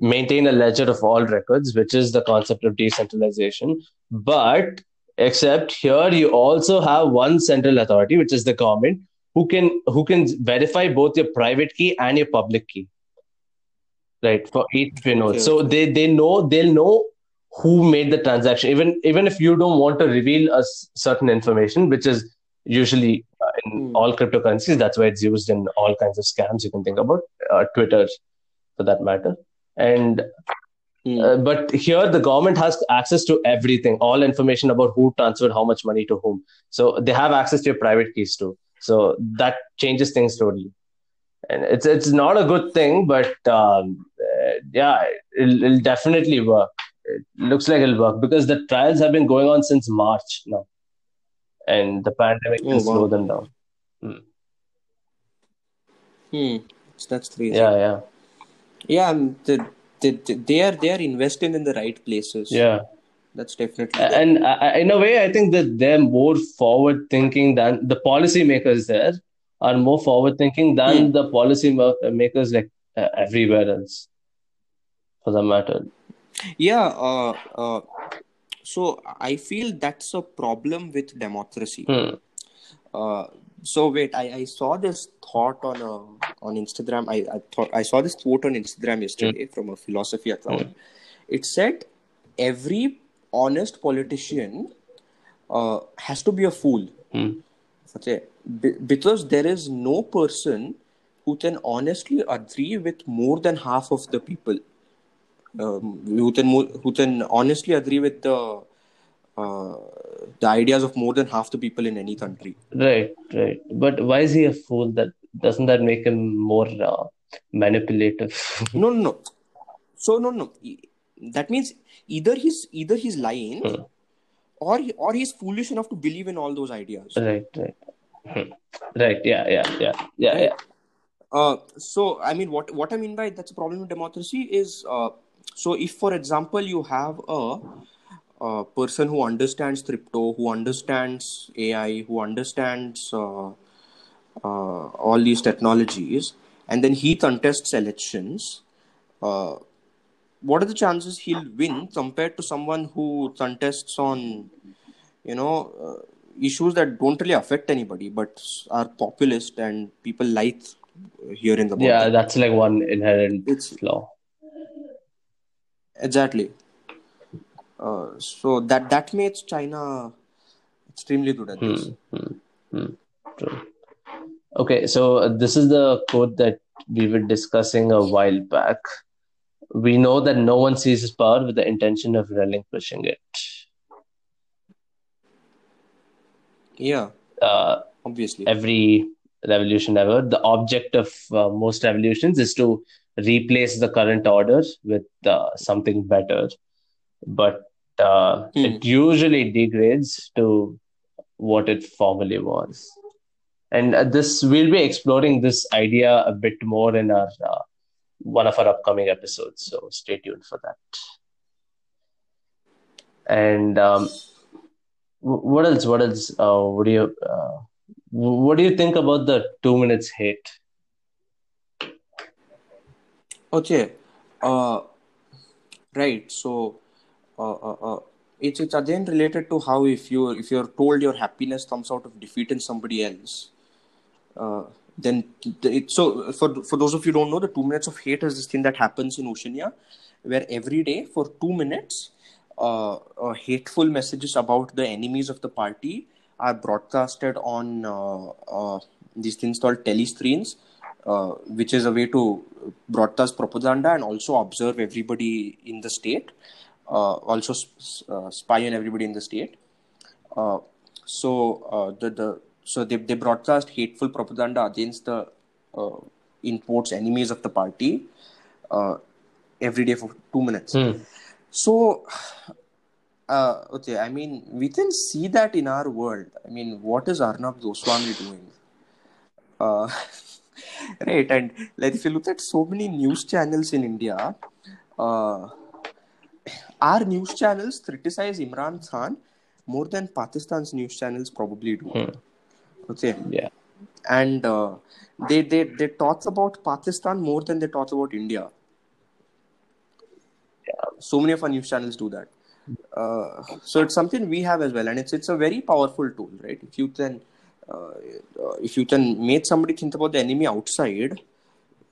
maintain a ledger of all records, which is the concept of decentralization. But except here, you also have one central authority, which is the government, who can who can verify both your private key and your public key, right? For each your. Okay, So they they know they'll know who made the transaction, even even if you don't want to reveal a s- certain information, which is usually uh, in Hmm. all cryptocurrencies. That's why it's used in all kinds of scams you can think about, uh, Twitter for that matter. And Hmm. uh, but here the government has access to everything, all information about who transferred how much money to whom. So they have access to your private keys too. So that changes things totally. And it's it's not a good thing, but um, uh, yeah, it'll, it'll definitely work. It looks like it'll work because the trials have been going on since March now, and the pandemic Oh, will slow them down. Hmm. That's crazy. Yeah, yeah, Yeah, um, the, the, the, they are they are investing in the right places. yeah. That's definitely there. And in a way, I think that they're more forward thinking than the policymakers there are more forward thinking than Hmm. the policy makers like uh, everywhere else, for the matter. Yeah. Uh, uh, so I feel that's a problem with democracy. Hmm. Uh, so wait, I, I saw this thought on uh, on Instagram. I, I thought I saw this quote on Instagram yesterday from a philosophy account. It said every honest politician uh, has to be a fool. Hmm. Okay, Be- because there is no person who can honestly agree with more than half of the people. Um, who can who can honestly agree with the uh, the ideas of more than half the people in any country. Right, right. But why is he a fool? That doesn't that make him more uh, manipulative? No, no, no. So no, no. That means either he's either he's lying, Hmm. or he, or he's foolish enough to believe in all those ideas. right, right, Hmm. right. Yeah, yeah, yeah, yeah, yeah. Uh, so I mean, what what I mean by that's a problem with democracy is uh, so if, for example, you have a, a person who understands crypto, who understands AI, who understands uh, uh, all these technologies, and then he contests elections. Uh, what are the chances he'll win compared to someone who contests on, you know, uh, issues that don't really affect anybody but are populist and people like hearing about Yeah, them? that's like one inherent It's- flaw. Exactly. Uh, so that that makes China extremely good at this. Hmm, hmm, true. Okay, so this is the quote that we were discussing a while back. We know that no one seizes power with the intention of relinquishing it. Yeah, Uh, obviously. every revolution ever, the object of uh, most revolutions is to replace the current order with uh, something better. But uh, Hmm. it usually degrades to what it formerly was. And uh, this we'll be exploring this idea a bit more in our uh, one of our upcoming episodes. So stay tuned for that. And um, wh- what else? What else? Uh, what do you uh, what do you think about the two minutes hate? Okay. Uh, right. So, uh, uh, uh, it's it's again related to how if you if you're told your happiness comes out of defeat defeating somebody else, uh, then it, so for for those of you don't know, the two minutes of hate is this thing that happens in Oceania, where every day for two minutes, uh, uh, hateful messages about the enemies of the party are broadcasted on uh, uh these things called telescreens, uh, which is a way to broadcast propaganda and also observe everybody in the state, uh, also sp- spy on everybody in the state. so the the so they, they broadcast hateful propaganda against the uh, quotes enemies of the party uh, every day for two minutes. Mm. So, uh, okay, I mean, we can see that in our world. I mean, what is Arnab Goswami doing? Right, and like if you look at so many news channels in India, uh, our news channels criticize Imran Khan more than Pakistan's news channels probably do. Mm. Okay. Yeah. And uh, they they they talk about Pakistan more than they talk about India. Yeah. So many of our news channels do that. Uh, so it's something we have as well, and it's it's a very powerful tool, right? If you can, if you can make somebody think about the enemy outside,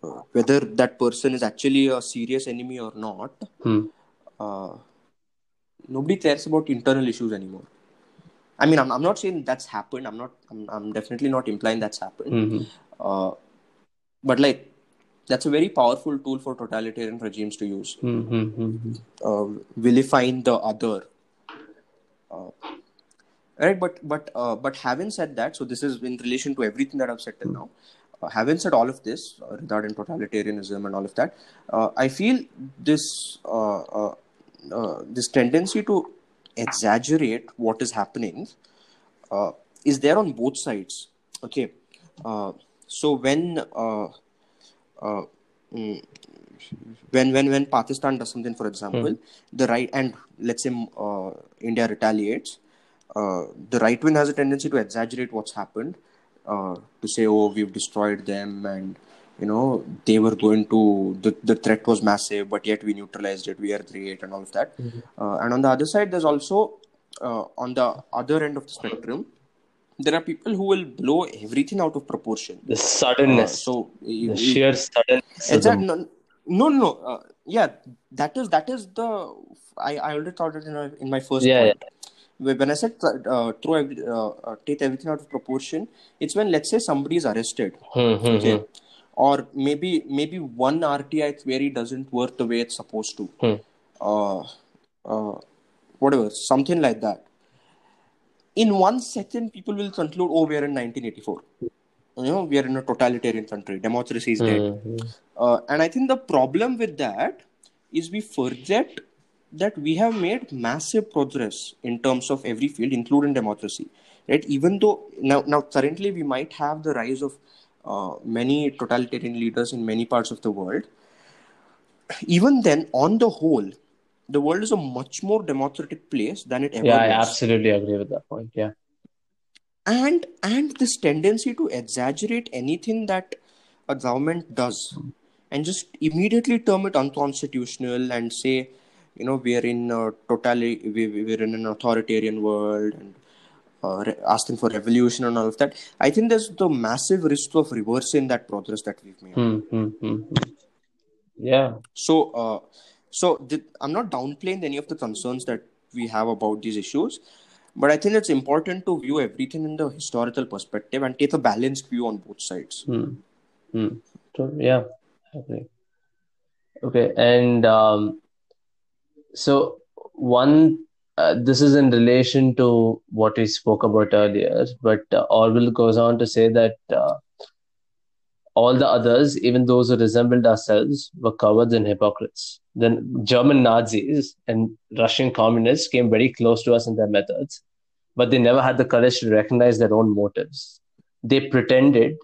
uh, whether that person is actually a serious enemy or not, hmm. uh, nobody cares about internal issues anymore. I mean, I'm, I'm not saying that's happened. I'm not. I'm, I'm definitely not implying that's happened. Mm-hmm. Uh, but like, that's a very powerful tool for totalitarian regimes to use. Mm-hmm. Uh, vilifying the other. Uh, right, but but uh, but having said that, so this is in relation to everything that I've said till now. Uh, having said all of this uh, regarding totalitarianism and all of that, uh, I feel this uh, uh, uh, this tendency to exaggerate what is happening uh, is there on both sides okay uh, so when uh, uh mm, when when when pakistan does something for example mm. the right and let's say uh, india retaliates uh, the right wing has a tendency to exaggerate what's happened to say oh we've destroyed them and you know they were going to the, the threat was massive but yet we neutralized it we are great and all of that. Mm-hmm. uh, and on the other side there's also uh, on the other end of the spectrum there are people who will blow everything out of proportion. The suddenness. Uh, so the sheer suddenness. Exactly no no, no uh, yeah that is that is the i i already thought it in, a, in my first yeah, point. yeah when I said uh, throw every, uh, uh, take everything out of proportion, it's when let's say somebody is arrested, mm-hmm. okay, or maybe maybe one RTI query doesn't work the way it's supposed to. Hmm. Uh, uh, whatever, something like that. In one second, people will conclude, "Oh, we are in 1984. You know, we are in a totalitarian country. Democracy is dead." Mm-hmm. Uh, and I think the problem with that is we forget that we have made massive progress in terms of every field, including democracy. Right? Even though now, now currently we might have the rise of uh, many totalitarian leaders in many parts of the world. Even then, on the whole, the world is a much more democratic place than it ever yeah, was. Yeah, I absolutely agree with that point. Yeah. And and this tendency to exaggerate anything that a government does and just immediately term it unconstitutional and say, you know, we are in a totally we, we're in an authoritarian world and uh, re- asking for revolution and all of that. I think there's the massive risk of reversing that progress that we've made. Mm-hmm. Yeah. So, uh, so th- I'm not downplaying any of the concerns that we have about these issues, but I think it's important to view everything in the historical perspective and take a balanced view on both sides. Mm-hmm. So, yeah. Okay. Okay, and um, so one uh, this is in relation to what we spoke about earlier, but uh, Orwell goes on to say that uh, all the others, even those who resembled ourselves, were cowards and hypocrites. Then German Nazis and Russian communists came very close to us in their methods, but they never had the courage to recognize their own motives. They pretended,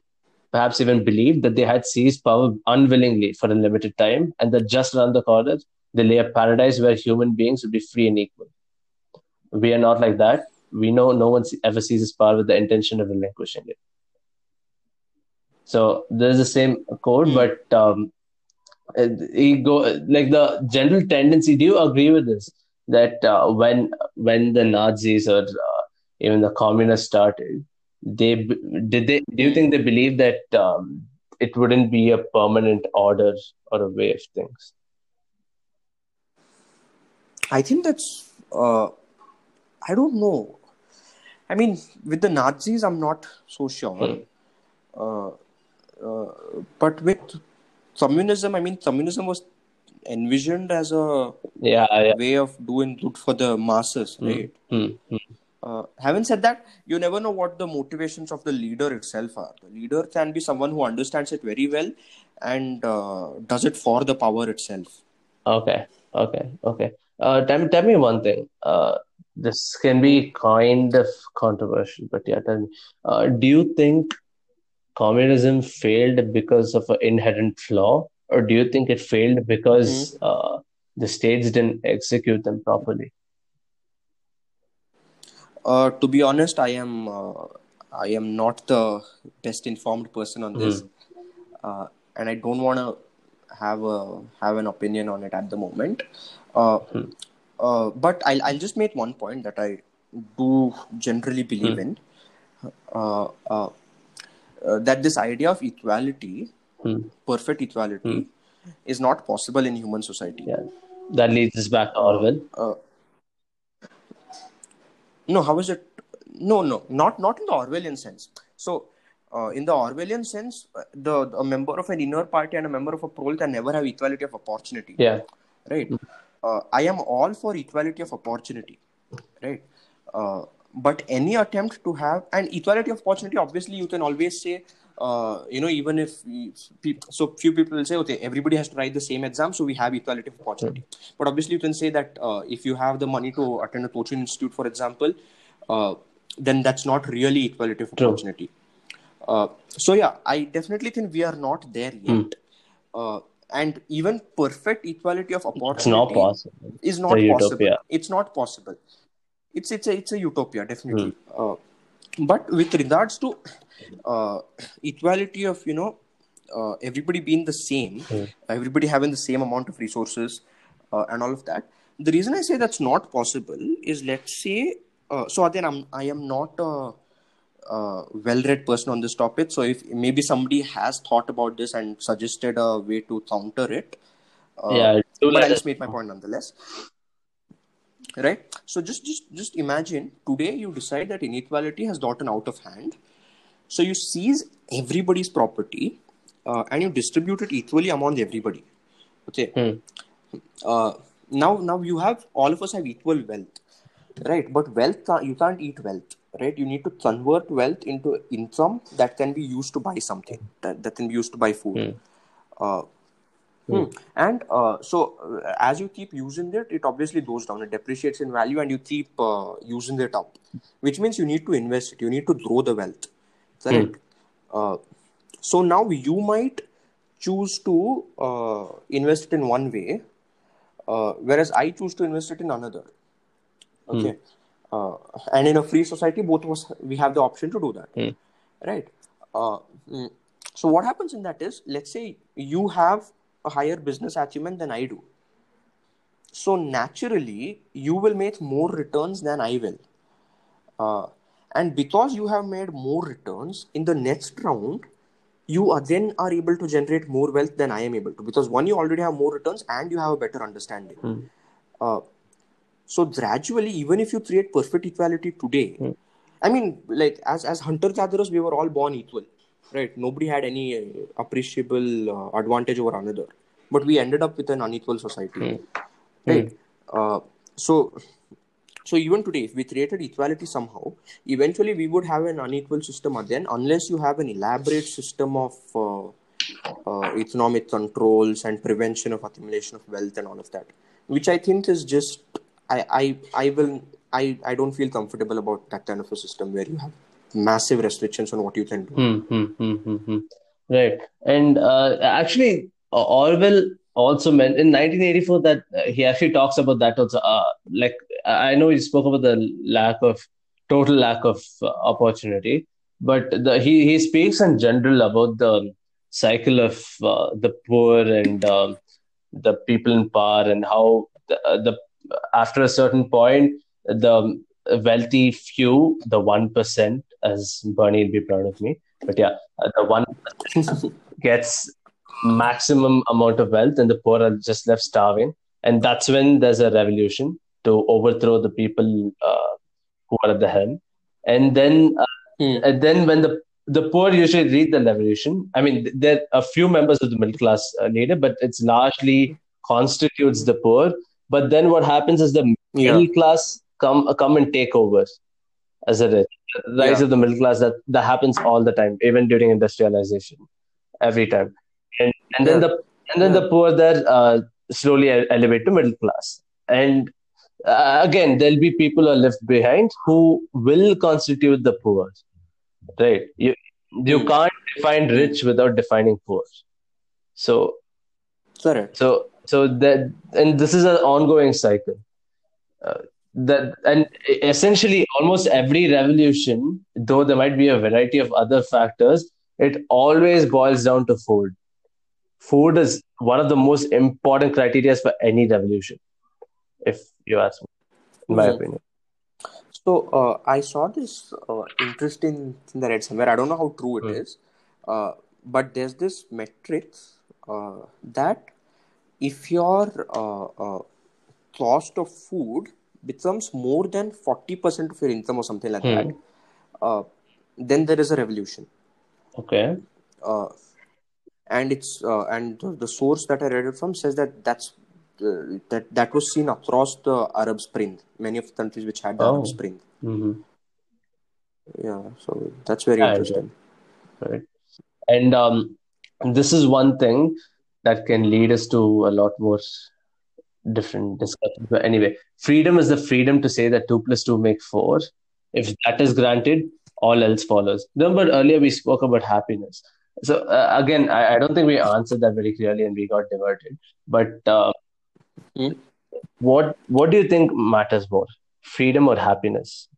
perhaps even believed, that they had seized power unwillingly for a limited time, and that just around the corner, they lay a paradise where human beings would be free and equal we are not like that. We know no one ever seizes power with the intention of relinquishing it. So there's the same code, mm. but um, he go like the general tendency. Do you agree with this? That uh, when when the Nazis or uh, even the communists started, they did they do you think they believe that um, it wouldn't be a permanent order or a way of things? I think that's uh, I don't know. I mean, with the Nazis, I'm not so sure. Hmm. Uh, uh, but with communism, I mean, communism was envisioned as a Yeah, yeah. way of doing good for the masses, right? Hmm, hmm. Uh, having said that, you never know what the motivations of the leader itself are. The leader can be someone who understands it very well and uh, does it for the power itself. Okay, okay, okay. Uh, tell me, tell me one thing. Uh, this can be kind of controversial, but yeah, tell me. Uh, do you think communism failed because of an inherent flaw, or do you think it failed because uh, the states didn't execute them properly? Uh, to be honest, I am uh, I am not the best informed person on this, uh, and I don't want to have a have an opinion on it at the moment. Uh, uh, but I'll I'll just make one point that I do generally believe in. Uh, uh, uh, that this idea of equality, Hmm. perfect equality, is not possible in human society. Yeah, that leads us back to Orwell. Uh, no, how is it? No, no, not not in the Orwellian sense. So, uh, in the Orwellian sense, uh, the a member of an inner party and a member of a poll can never have equality of opportunity. Yeah, Right. Uh, I am all for equality of opportunity. Right. Uh, but any attempt to have an equality of opportunity, obviously, you can always say. Uh, you know, even if so few people will say, okay, everybody has to write the same exam, so we have equality of opportunity. But obviously, you can say that uh, if you have the money to attend a coaching institute, for example, uh, then that's not really equality of opportunity. Uh, so yeah, I definitely think we are not there yet. Uh, and even perfect equality of opportunity it's not possible. is not a possible. utopia. It's not possible. It's it's a it's a utopia definitely. Uh, but with regards to uh, equality of you know uh, everybody being the same, everybody having the same amount of resources uh, and all of that. The reason I say that's not possible is let's say uh, so again I'm I am not a, a well-read person on this topic. So if maybe somebody has thought about this and suggested a way to counter it, uh, Yeah, but us just make my point nonetheless. Right. So just just just imagine today you decide that inequality has gotten out of hand. So you seize everybody's property uh, and you distribute it equally among everybody. Okay. Hmm. Uh, now now you have all of us have equal wealth, right? But wealth can't, you can't eat wealth, right? You need to convert wealth into income that can be used to buy something that, that can be used to buy food. Uh, Hmm. And uh, so, uh, as you keep using it, it obviously goes down. It depreciates in value, and you keep uh, using it up, which means you need to invest it. You need to grow the wealth. Correct. Uh, so now you might choose to uh, invest it in one way, uh, whereas I choose to invest it in another. Okay. Uh, and in a free society, both of us we have the option to do that, right? Uh, mm. so what happens in that is, let's say you have a higher business acumen than I do. So naturally, you will make more returns than I will. Uh, and because you have made more returns in the next round, you are then are able to generate more wealth than I am able to. Because one, you already have more returns and you have a better understanding. Uh, so gradually, even if you create perfect equality today, I mean, like as as hunter gatherers, we were all born equal, right? Nobody had any uh, appreciable uh, advantage over another, but we ended up with an unequal society, right? Uh, so, so even today, if we created equality somehow, eventually we would have an unequal system again, unless you have an elaborate system of uh, uh, economic controls and prevention of accumulation of wealth and all of that, which I think is just I I I will I I don't feel comfortable about that kind of a system where you have massive restrictions on what you can do. Hmm, hmm, hmm, hmm, hmm. Right. And uh, actually, uh, Orwell also meant in 1984 that uh, he actually talks about that also. Uh, like, I know he spoke about the lack of total lack of uh, opportunity, but the, he, he speaks in general about the cycle of uh, the poor and um, the people in power and how the, the after a certain point, the wealthy few, the 1%, as Bernie will be proud of me. But yeah, the one gets maximum amount of wealth, and the poor are just left starving. And that's when there's a revolution to overthrow the people uh, who are at the helm. And then, uh, Hmm. and then when the the poor usually lead the revolution. I mean, there are a few members of the middle class uh, it, but it's largely constitutes the poor. But then what happens is the Yeah. middle class come come and take over as a rich. The rise Yeah. of the middle class that that happens all the time, even during industrialization, every time. And and then Yeah. the and then the poor there uh, slowly elevate to middle class. And uh, again, there'll be people who are left behind who will constitute the poor. Right? You you Hmm. can't define rich without defining poor. So Correct. so so that and this is an ongoing cycle uh, that and essentially almost every revolution though there might be a variety of other factors it always boils down to food food is one of the most important criteria for any revolution if you ask me in my opinion So uh, I saw this uh, interesting thing that I read somewhere. I don't know how true it Hmm. is, uh, but there's this metric uh, that if your uh, uh, cost of food becomes more than forty percent of your income or something like Hmm. that, uh, then there is a revolution. okay Uh, and it's uh, and the, source that I read it from says that that's uh, that that was seen across the Arab Spring. Many of the countries which had the Oh. Arab Spring. hmm Yeah, so that's very I interesting. right and um this is one thing that can lead us to a lot more different discussions. But anyway, freedom is the freedom to say that two plus two make four. If that is granted, all else follows. Remember earlier we spoke about happiness. So uh, again, I, I don't think we answered that very clearly, and we got diverted. But uh, Hmm. what what do you think matters more, freedom or happiness?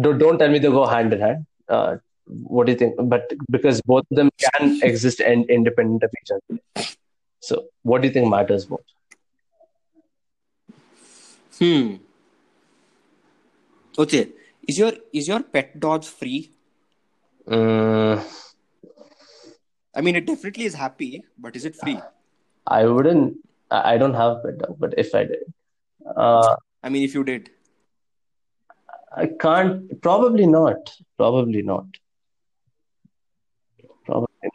Don't don't tell me they go hand in hand. Uh, what do you think? But because both of them can exist and independent of each other. So what do you think matters more? Hmm. Okay. Is your is your pet dog free? Mm, I mean, it definitely is happy, but is it free? I wouldn't. I I don't have a pet dog, but if I did, uh, I mean, if you did. I can't. Probably not. Probably not.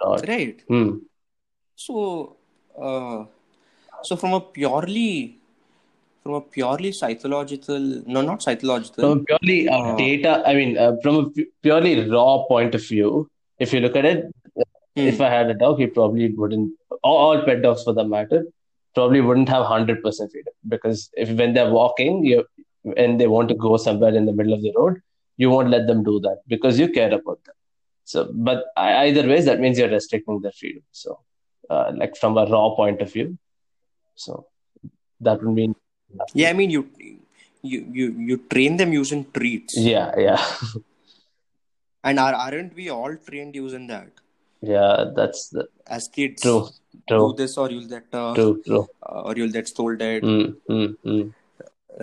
Right. Hmm. So, uh, so from a purely from a purely psychological, no, not psychological. From purely uh, data, I mean, uh, from a purely raw point of view, if you look at it, hmm. if I had a dog, he probably wouldn't. All, all pet dogs, for that matter, probably wouldn't have hundred percent freedom because if when they're walking, you and they want to go somewhere in the middle of the road, you won't let them do that because you care about them. So, but either ways, that means you're restricting their freedom. So, uh, like from a raw point of view, so that would mean, yeah, I mean, you you you you train them using treats, yeah, yeah, and are aren't we all trained using that yeah. That's the as kids? true, true. Do this or you'll get uh, true, true. uh, or you'll get scolded. Mm, mm, mm.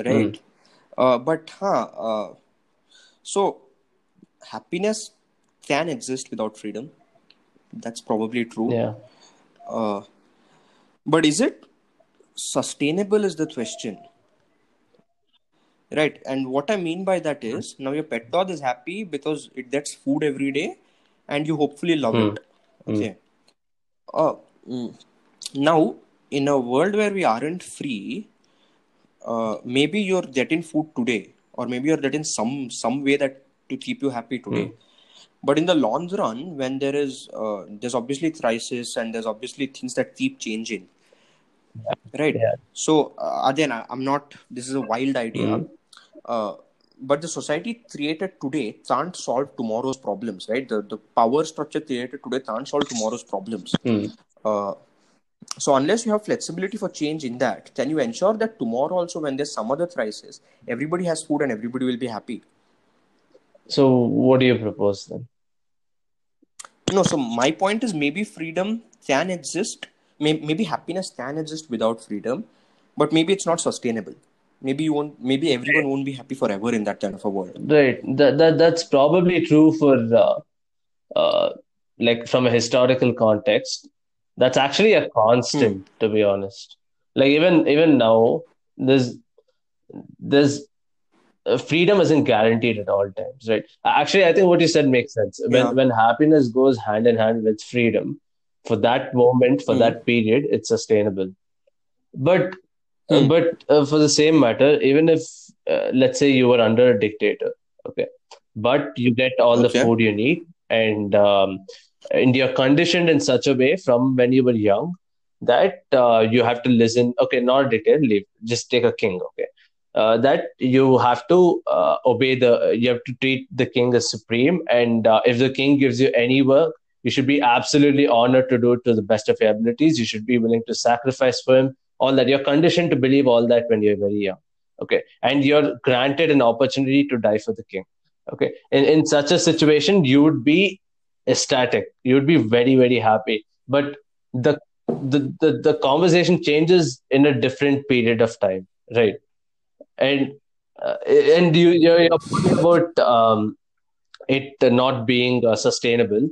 right uh, but huh uh, so happiness can exist without freedom. That's probably true. Yeah, uh, but is it sustainable is the question. Right. And what i mean by that is now your pet dog is happy because it gets food every day and you hopefully love Hmm. it. Okay. Uh, mm, now in a world where we aren't free uh, maybe you're getting food today or maybe you're getting some some way that to keep you happy today but in the long run when there is uh, there's obviously crisis and there's obviously things that keep changing right Yeah. so uh, again i'm not this is a wild idea Mhm. uh, but the society created today can't solve tomorrow's problems right the, the power structure created today can't solve tomorrow's problems Mm. uh, so unless you have flexibility for change in that, can you ensure that tomorrow also when there's some other crisis, everybody has food and everybody will be happy? So, what do you propose then? No, so my point is maybe freedom can exist, may- maybe happiness can exist without freedom, but maybe it's not sustainable. maybe you won't maybe everyone won't be happy forever in that kind of a world. Right. That, that that's probably true for uh, uh, like from a historical context. That's actually a constant Hmm. to be honest. Like even even now there's there's freedom isn't guaranteed at all times right actually i think what you said makes sense when Yeah. when happiness goes hand in hand with freedom for that moment for Hmm. that period it's sustainable but uh, Hmm. but uh, for the same matter even if uh, let's say you were under a dictator okay but you get all the food you need and um, and you're conditioned in such a way from when you were young that uh, you have to listen okay not a dictator leave just take a king okay uh, that you have to uh, obey the you have to treat the king as supreme. And uh, if the king gives you any work you should be absolutely honored to do it to the best of your abilities. You should be willing to sacrifice for him. All that. You're conditioned to believe all that when you're very young. Okay. And you're granted an opportunity to die for the king. Okay. In, in such a situation you would be ecstatic. You would be very very happy. But the the, the, the conversation changes in a different period of time. Right and uh, and you you're, you're talking about um, it not being uh, sustainable.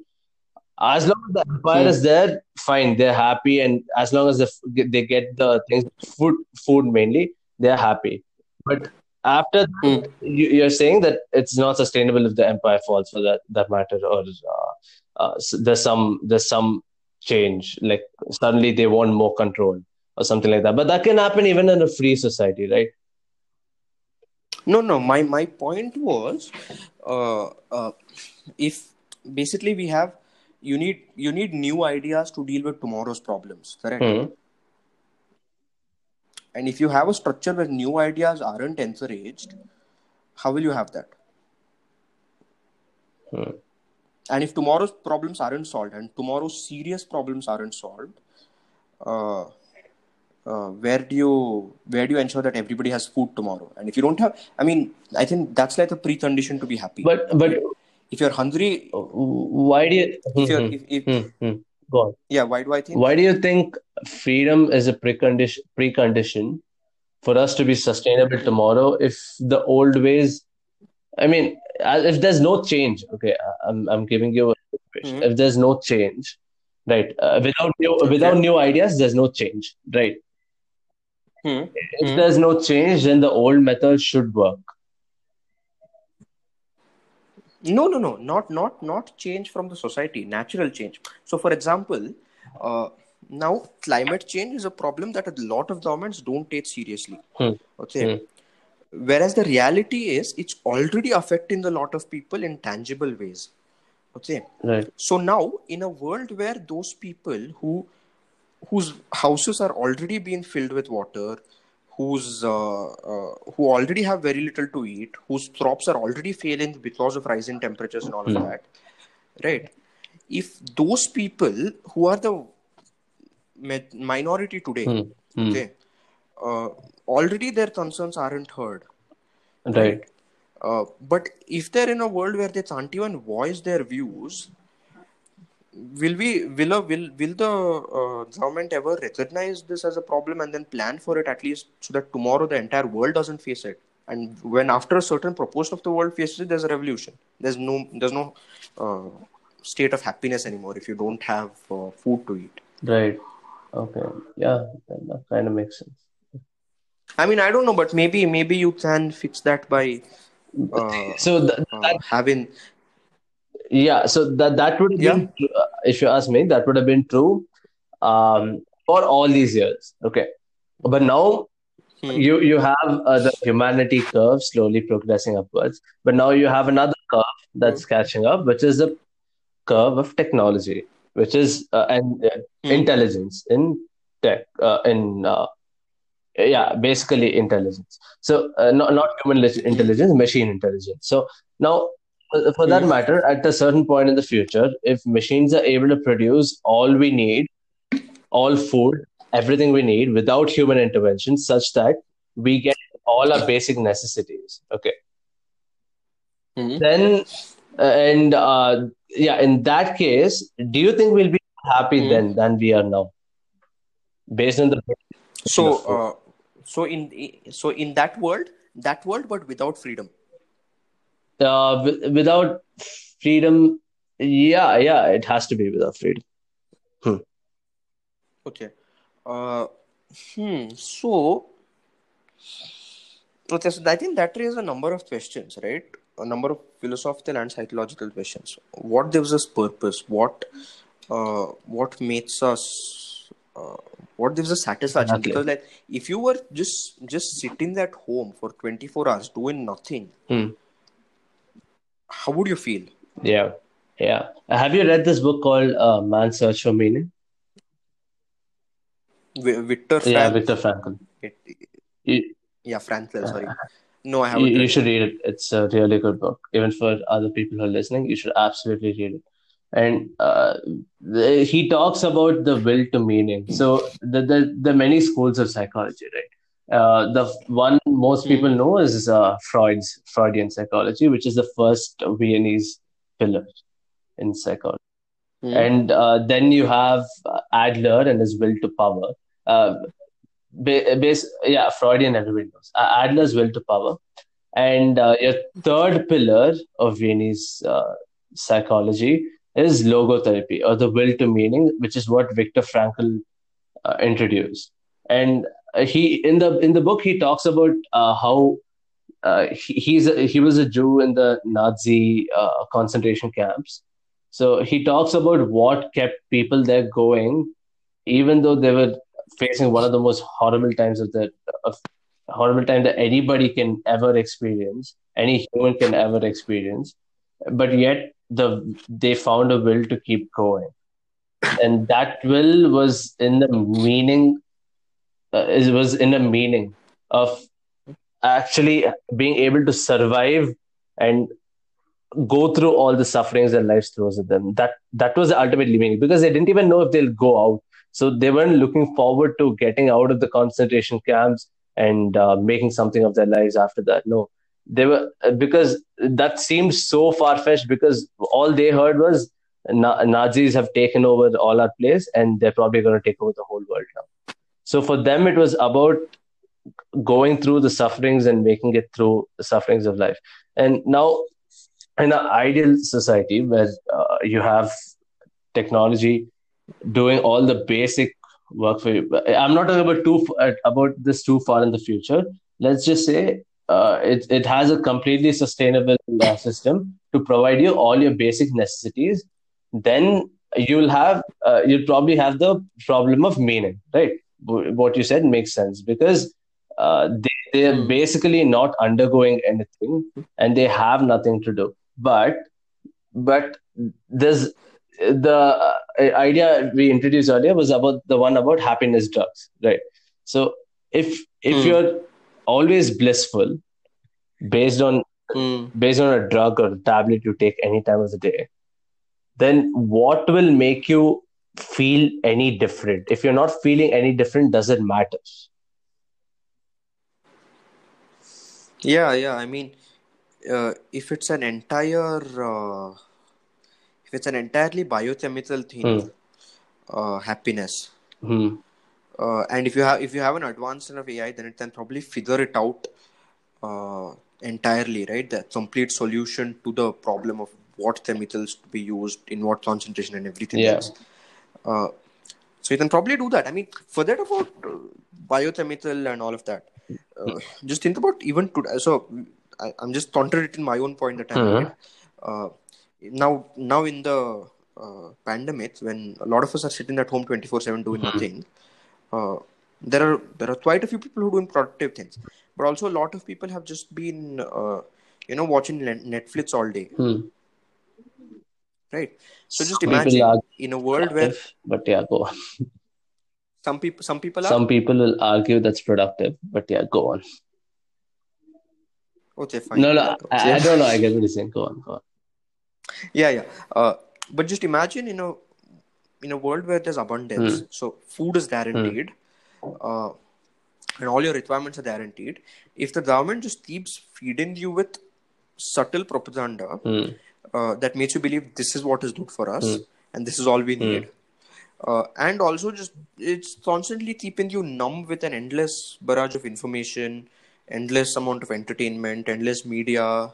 As long as the empire Hmm. is there fine they're happy. And as long as the, f- they get the things food food mainly they're happy. But after that, Hmm. you, you're saying that it's not sustainable if the empire falls for that that matter or uh, uh, there's some there's some change. Like suddenly they want more control or something like that. But that can happen even in a free society right No, no. My my point was, uh, uh, if basically we have, you need you need new ideas to deal with tomorrow's problems, correct? Hmm. And if you have a structure where new ideas aren't encouraged, how will you have that? Hmm. And if tomorrow's problems aren't solved, and tomorrow's serious problems aren't solved, uh, uh, where do you where do you ensure that everybody has food tomorrow? And if you don't have, I mean, I think that's like a precondition to be happy. but but if you're hungry, why do you if you're if, if hmm, hmm. go on yeah, why do I think? why do you think freedom is a precondition precondition for us to be sustainable tomorrow if the old ways i mean uh, if there's no change okay i'm, I'm giving you a. Mhm. if there's no change right uh, without new without new ideas there's no change right Hmm. if Hmm. there's no change then the old method should work No, no, no, not not not change from the society, natural change. So, for example, uh, now climate change is a problem that a lot of governments don't take seriously. Hmm. Okay. Hmm. Whereas the reality is, it's already affecting a lot of people in tangible ways. Okay. right So now, in a world where those people who whose houses are already being filled with water, whose uh, uh, who already have very little to eat, whose crops are already failing because of rising temperatures and all of Hmm. that, right? If those people who are the minority today, Hmm. Hmm. okay, uh, already their concerns aren't heard, right uh, but if they're in a world where they can't even voice their views, will we will a, will will the uh, government ever recognize this as a problem and then plan for it at least so that tomorrow the entire world doesn't face it? And when after a certain proportion of the world faces it, there's a revolution. There's no there's no uh, state of happiness anymore if you don't have uh, food to eat. right okay yeah that, kind of makes sense I mean, I don't know, but maybe maybe you can fix that by uh, so uh, that having Yeah, so that that would have Yeah. been, tru- uh, if you ask me, that would have been true um, for all these years. Okay, but now Hmm. you you have uh, the humanity curve slowly progressing upwards, but now you have another curve that's catching up, which is the curve of technology, which is uh, and uh, Hmm. intelligence in tech uh, in uh, yeah basically intelligence so uh, not, not human intelligence machine intelligence so now for that Hmm. matter at a certain point in the future if machines are able to produce all we need all food everything we need without human intervention such that we get all our basic necessities okay Hmm. then uh, and uh, yeah in that case do you think we'll be happy Hmm. then than we are now based on the So, uh, so in so in that world that world but without freedom uh, w- without freedom yeah yeah it has to be without freedom hmm. okay uh, hmm so okay so i think that raises a number of questions right a number of philosophical and psychological questions what gives us purpose what uh, what makes us uh, what gives us satisfaction Exactly. because like if you were just just sitting at home for 24 hours doing nothing Hmm. How would you feel? Yeah yeah. Have you read this book called uh, man's search for meaning? Vi- Viktor yeah Viktor Frankl. You, yeah Frankl sorry. No I you, haven't you read should read it. It's a really good book. Even for other people who are listening you should absolutely read it. And uh, the, he talks about the will to meaning. So the, the the many schools of psychology right uh, the one most people Hmm. know is uh, freud's freudian psychology which is the first viennese pillar in psychology Hmm. and uh, then you have uh, adler and his will to power uh, ba- base, yeah freudian everybody knows uh, adler's will to power and uh, your third pillar of viennese uh, psychology is logotherapy or the will to meaning, which is what Viktor Frankl uh, introduced. And he in the in the book he talks about uh, how uh, he, he's a, he was a Jew in the Nazi uh, concentration camps. So he talks about what kept people there going, even though they were facing one of the most horrible times of the of horrible time that anybody can ever experience, any human can ever experience. But yet the they found a will to keep going, and that will was in the meaning. Uh, it was in a meaning of actually being able to survive and go through all the sufferings that life throws at them. That that was the ultimate meaning because they didn't even know if they'll go out. So they weren't looking forward to getting out of the concentration camps and uh, making something of their lives after that. No, they were because that seemed so far fetched because all they heard was Na- Nazis have taken over all our place and they're probably going to take over the whole world now. So for them, it was about going through the sufferings and making it through the sufferings of life. And now, in an ideal society where uh, you have technology doing all the basic work for you, I'm not talking about too about this too far in the future. Let's just say uh, it it has a completely sustainable system to provide you all your basic necessities. Then you'll have uh, you'll probably have the problem of meaning, right? What you said makes sense because uh, they they are Hmm. basically not undergoing anything and they have nothing to do. But but there's the uh, idea we introduced earlier was about the one about happiness drugs, right? So if if Hmm. you're always blissful based on Hmm. based on a drug or a tablet you take any time of the day, then what will make you feel any different? If you're not feeling any different, does it matter? Yeah, yeah. I mean, uh, if it's an entire, uh, if it's an entirely biochemical thing, Hmm. uh, happiness, uh, and if you have if you have an advanced enough AI, then it can probably figure it out uh, entirely, right? The complete solution to the problem of what chemicals to be used in what concentration and everything Yeah. else. Uh, so you can probably do that. I mean, forget about uh, biochemical and all of that. Uh, just think about even today. So I, I'm just contradicting my own point that I Mhm. made. Uh, now, now in the uh, pandemic, when a lot of us are sitting at home 24/7 doing Mhm. nothing, uh, there are there are quite a few people who are doing productive things, but also a lot of people have just been uh, you know watching Netflix all day, Hmm. Right? So just imagine are in a world where but yeah, go on. some people some people are Some people will argue that's productive, but yeah, go on. okay fine No, no, I. I don't know. I get what you're saying. Go on, go on. yeah yeah uh, but just imagine in a in a world where there's abundance Hmm. so food is guaranteed uh, and all your requirements are guaranteed if the government just keeps feeding you with subtle propaganda Hmm. Uh, that makes you believe this is what is good for us Hmm. and this is all we Hmm. need. Uh, and also just it's constantly keeping you numb with an endless barrage of information endless amount of entertainment endless media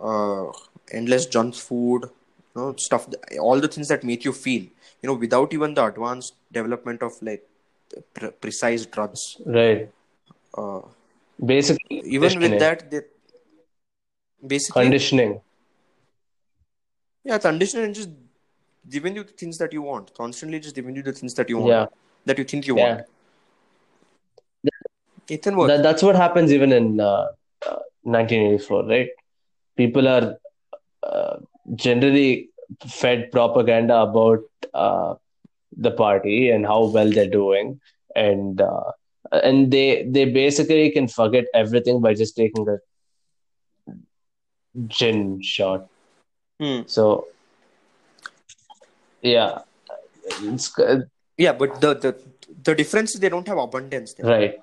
uh, endless junk food you know stuff all the things that make you feel you know without even the advanced development of like pre- precise drugs. Right. Uh, basically even with that they basically conditioning yeah conditioning and just giving you the things that you want. Constantly just giving you the things that you want yeah. that you think you yeah. want. Ethan work that, that's what happens even in uh, uh, 1984 right? People are uh, generally fed propaganda about uh, the party and how well they're doing and uh, and they they basically can forget everything by just taking a gin shot Hmm. so yeah it's uh, yeah but the, the the difference is they don't have abundance there. right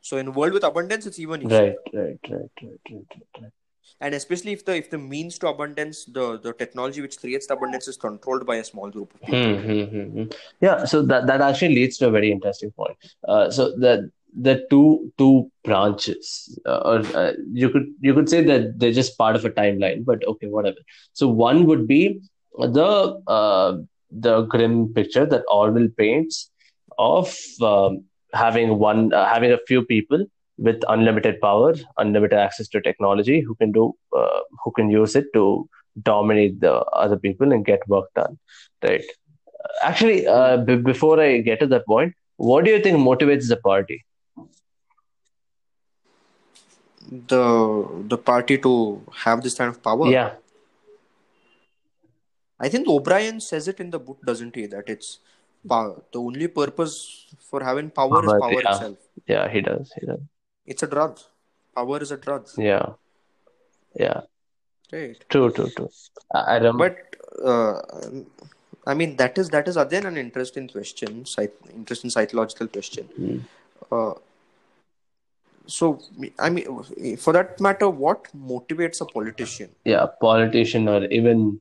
so in a world with abundance it's even easier right right right right right right, right. and especially if the if the means to abundance the the technology which creates the abundance is controlled by a small group of people Hmm, hmm, hmm, hmm. Yeah, so that that actually leads to a very interesting point. Uh, so the the two two branches, uh, or uh, you could you could say that they're just part of a timeline, but okay, whatever. So one would be the uh, the grim picture that Orwell paints of um, having one uh, having a few people with unlimited power, unlimited access to technology, who can do uh, who can use it to dominate the other people and get work done, right? Actually, uh, b- before I get to that point, what do you think motivates the party? The the party to have this kind of power Yeah, i think o'brien says it in the book doesn't he that it's power the only purpose for having power is Power, yeah. itself yeah, he does. He does. it's a drug power is a drug Yeah, yeah. right True, true, true. I, I remember. but uh, i mean that is that is again an interesting question psych- interesting psychological question Hmm. uh, so i mean for that matter what motivates a politician yeah, politician or even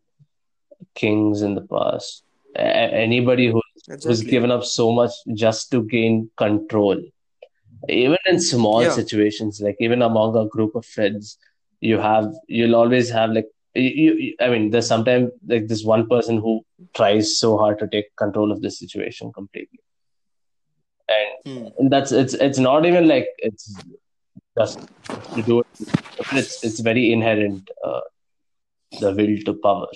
kings in the past, a- anybody who who's given up so much just to gain control. Even in small Yeah. situations, like even among a group of friends, you have you'll always have like you, you I mean, there's sometimes like this one person who tries so hard to take control of the situation completely, and Hmm. that's it's it's not even like it's just to do it. It's it's very inherent. Uh, the will to power.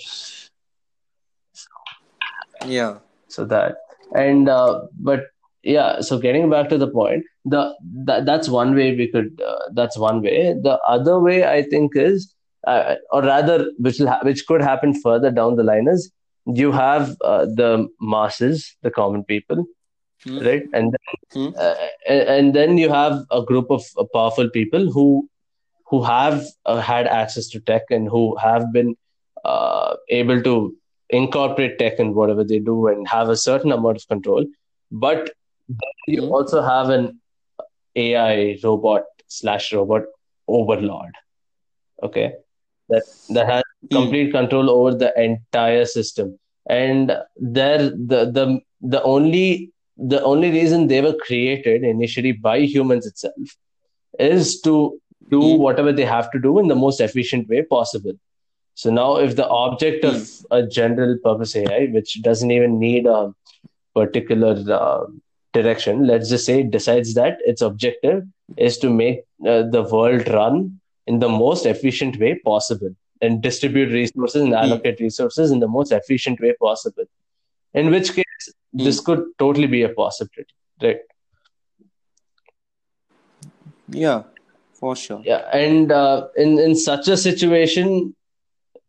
yeah so that and uh, but yeah so getting back to the point the that, that's one way we could uh, that's one way the other way i think is uh, or rather which will ha- which could happen further down the line is you have uh, the masses the common people Hmm. right and Hmm. uh, and and then you have a group of uh, powerful people who who have uh, had access to tech and who have been uh, able to incorporate tech in whatever they do and have a certain amount of control. But you Hmm. also have an AI robot slash robot overlord. Okay, that that has Hmm. complete control over the entire system, and there the the the only the only reason they were created initially by humans itself is to do Hmm. whatever they have to do in the most efficient way possible. So now, if the object of a general purpose AI, which doesn't even need a particular uh, direction, let's just say, it decides that its objective is to make uh, the world run in the most efficient way possible and distribute resources and allocate resources in the most efficient way possible. In which case, this could totally be a possibility, right? Yeah, for sure. Yeah, and uh, in in such a situation,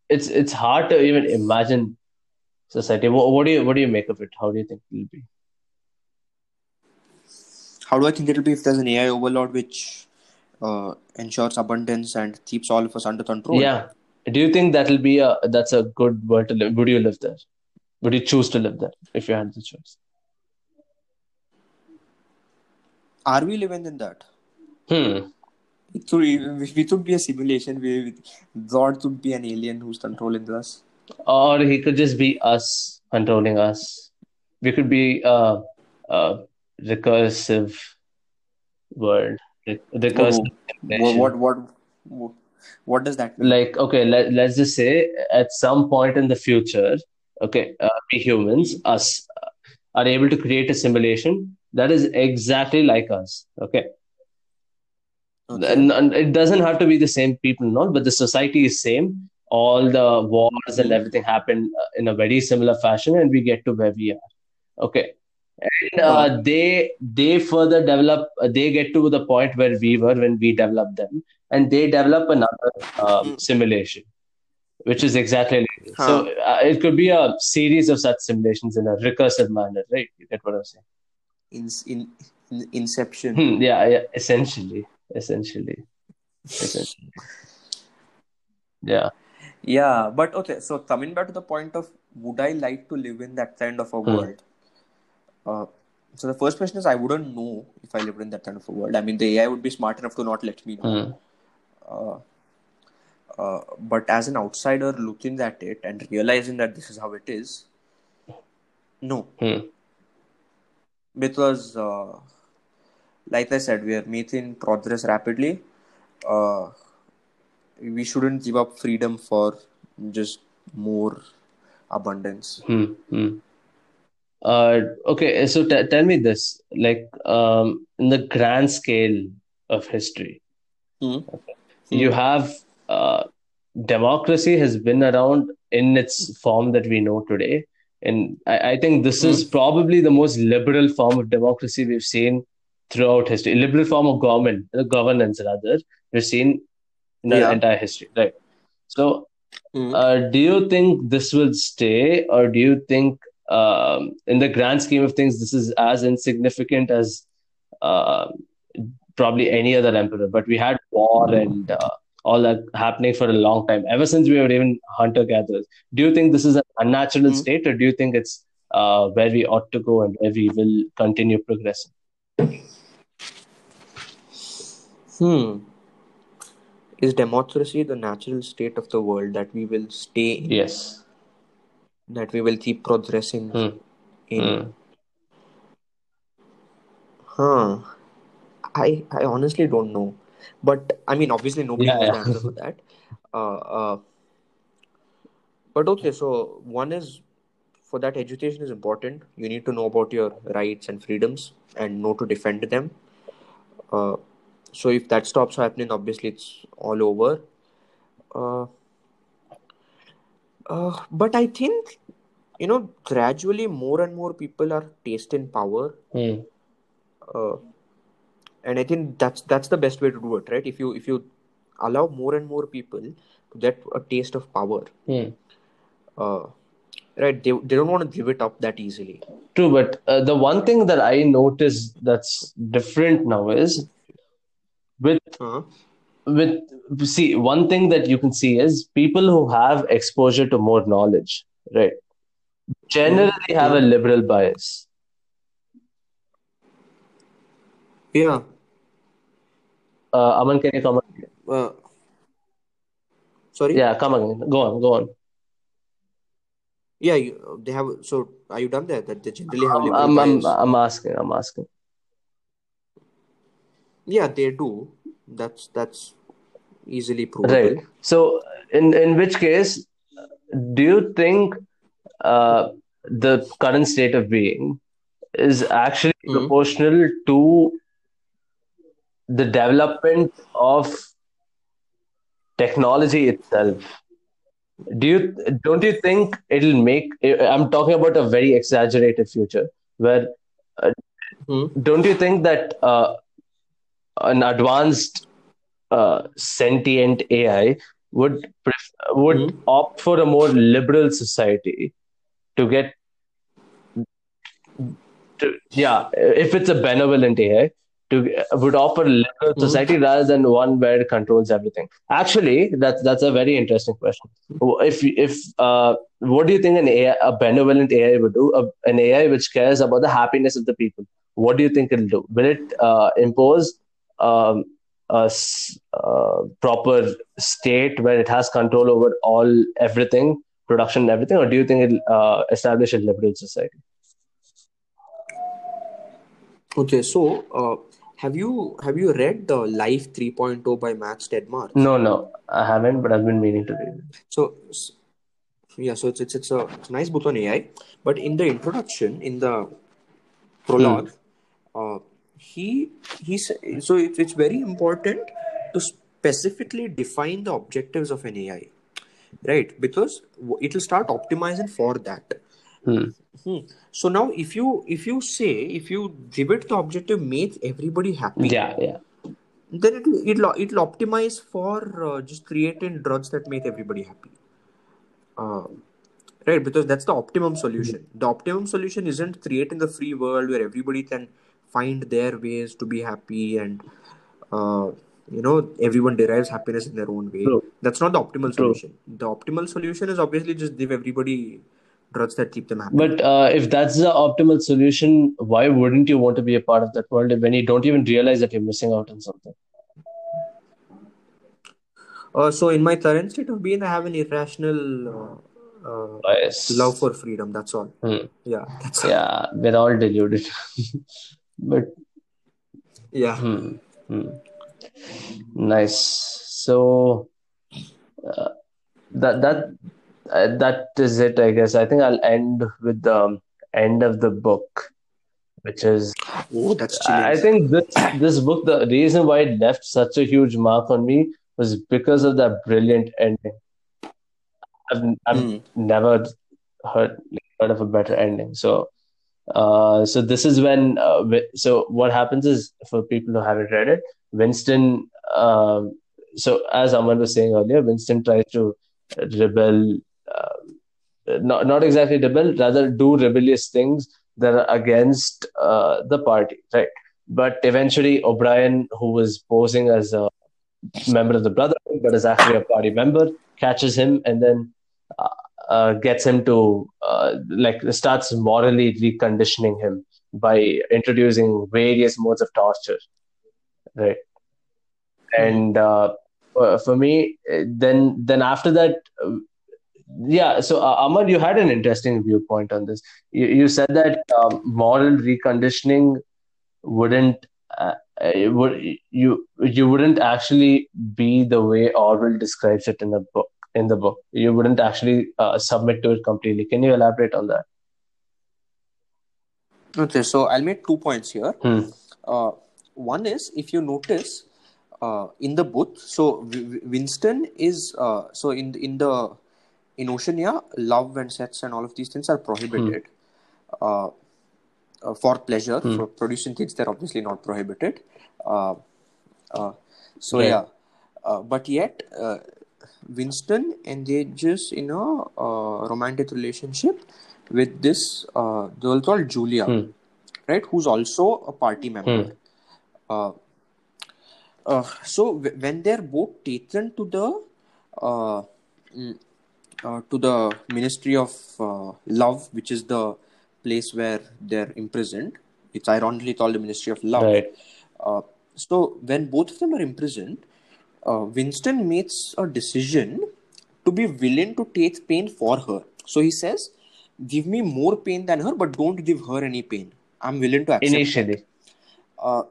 it's it's hard to even imagine society. What, what do you what do you make of it? How do you think it will be? How do I think it'll be if there's an AI overlord which uh, ensures abundance and keeps all of us under control? Yeah. Do you think that'll be a that's a good world to live? Would you live there? Would you choose to live there if you had the choice? Are we living in that? Hmm. It we could be a simulation where God could be an alien who's controlling us. Or he could just be us controlling us. we could be a, a recursive world. Recursive. What, what what what does that mean? Like okay, let, let's just say at some point in the future, okay, uh, we humans, us, are able to create a simulation that is exactly like us. Okay. Okay. And, and it doesn't have to be the same people, no, but the society is same all the wars and everything happen uh, in a very similar fashion and we get to where we are okay and uh, they they further develop uh, they get to the point where we were when we developed them and they develop another um, hmm. simulation which is exactly like. Huh. so uh, it could be a series of such simulations in a recursive manner right you get what i'm saying in, in, in inception hmm, yeah, yeah essentially essentially essentially yeah yeah, but okay. So coming back to the point of would I like to live in that kind of a hmm. world? Uh, so the first question is I wouldn't know if I lived in that kind of a world. I mean, the AI would be smart enough to not let me know. Hmm. Uh, uh, but as an outsider looking at it and realizing that this is how it is, no. Hmm. Because, uh, like I said, we are making progress rapidly. Uh, we shouldn't give up freedom for just more abundance. Hmm, hmm. Uh, okay, so t- tell me this: like um, in the grand scale of history, hmm. okay, you have uh, democracy has been around in its form that we know today, and I, I think this is probably the most liberal form of democracy we've seen throughout history. Liberal form of government, governance rather, we've seen in yeah. entire history, right? So, mm. uh, do you think this will stay, or do you think, um, in the grand scheme of things, this is as insignificant as uh, probably any other emperor? But we had war and uh, all that happening for a long time, ever since we were even hunter gatherers. Do you think this is an unnatural mm. state, or do you think it's uh, where we ought to go and where we will continue progressing? Hmm is democracy the natural state of the world that we will stay in? Yes. That we will keep progressing hmm. in. Hmm. Huh. I I honestly don't know. But I mean obviously nobody yeah, knows yeah. answer for that. Uh, uh, but okay, so one is for that education is important. You need to know about your rights and freedoms and know to defend them. Uh, so if that stops happening obviously it's all over uh, uh, but i think you know gradually more and more people are tasting power mm. uh, and i think that's that's the best way to do it right? If you if you allow more and more people to get a taste of power mm. right they, they don't want to give it up that easily. True but uh, the one thing that i notice that's different now is with uh-huh. with see one thing that you can see is people who have exposure to more knowledge right? Generally have a liberal bias. Yeah uh, aman can you come on? Uh, sorry yeah come on go on go on yeah you, they have so are you done there that they generally have liberal I'm, I'm, I'm asking i'm asking yeah, they do. That's that's easily provable. Right. So, in in which case, do you think uh, the current state of being is actually mm-hmm. proportional to the development of technology itself? Do you don't you think it'll make? I'm talking about a very exaggerated future where. Uh, mm-hmm. Don't you think that uh, an advanced uh, sentient AI would pref- would mm-hmm. opt for a more liberal society to get to, yeah if it's a benevolent AI to would offer liberal mm-hmm. society rather than one where it controls everything. Actually that's that's a very interesting question. If if uh, what do you think an AI a benevolent AI would do? A, an AI which cares about the happiness of the people. What do you think it'll do? Will it uh, impose um, a uh, proper state where it has control over all everything, production and everything, or do you think it'll uh, establish a liberal society? Okay, so uh, have you have you read the Life 3.0 by Max Tegmark? No, no, I haven't, but I've been meaning to read it. So yeah, so it's it's it's a, it's a nice book on AI. But in the introduction, in the prologue, uh, he he said so it, it's very important to specifically define the objectives of an AI, right? Because it will start optimizing for that. Hmm. Hmm. So now, if you if you say if you give it the objective make everybody happy, Yeah, yeah. then it it'll, it'll optimize for uh, just creating drugs that make everybody happy. Uh, right, because that's the optimum solution. The optimum solution isn't creating the free world where everybody can find their ways to be happy and uh, you know everyone derives happiness in their own way. True. That's not the optimal True. solution. The optimal solution is obviously just give everybody drugs that keep them happy. But uh, if that's the optimal solution, why wouldn't you want to be a part of that world when you don't even realize that you're missing out on something? Uh, so in my current state of being, I have an irrational uh, uh, love for freedom. That's all. Hmm. Yeah, that's Yeah, we're all deluded. but yeah. hmm, hmm. nice. So uh, that that uh, that is it, I guess. I think I'll end with the um, end of the book, which is Oh, that's chilling. I think this this book, the reason why it left such a huge mark on me was because of that brilliant ending. I've, I've Hmm. never heard heard of a better ending. So, uh, so this is when. Uh, so what happens is for people who haven't read it, Winston. Um, so as Aman was saying earlier, Winston tries to rebel. Uh, not not exactly rebel, rather do rebellious things that are against uh, the party, right? But eventually, O'Brien, who was posing as a member of the Brotherhood, but is actually a party member, catches him and then uh, uh, gets him to uh, like starts morally reconditioning him by introducing various modes of torture, right? And uh, for me, then then after that. Yeah, so uh, Amar, you had an interesting viewpoint on this. You, you said that um, moral reconditioning wouldn't uh, would you you wouldn't actually be the way Orwell describes it in the book. In the book, you wouldn't actually uh, submit to it completely. Can you elaborate on that? Okay, so I'll make two points here. Hmm. Uh, one is if you notice uh, in the book, so Winston is uh, so in in the in Oceania, love and sex and all of these things are prohibited. Uh, uh, for pleasure, for producing kids, they're obviously not prohibited. Uh, uh, so Right. yeah, uh, but yet Winston engages in a uh, romantic relationship with this uh, girl called Julia, Hmm. right? Who's also a party member. Uh, uh, so w- when they're both taken to the uh, to the Ministry of uh, Love, which is the place where they're imprisoned. It's ironically called the Ministry of Love. Right. Uh, so when both of them are imprisoned, uh, Winston makes a decision to be willing to take pain for her. So he says, "Give me more pain than her, but don't give her any pain. I'm willing to accept." Initially, uh,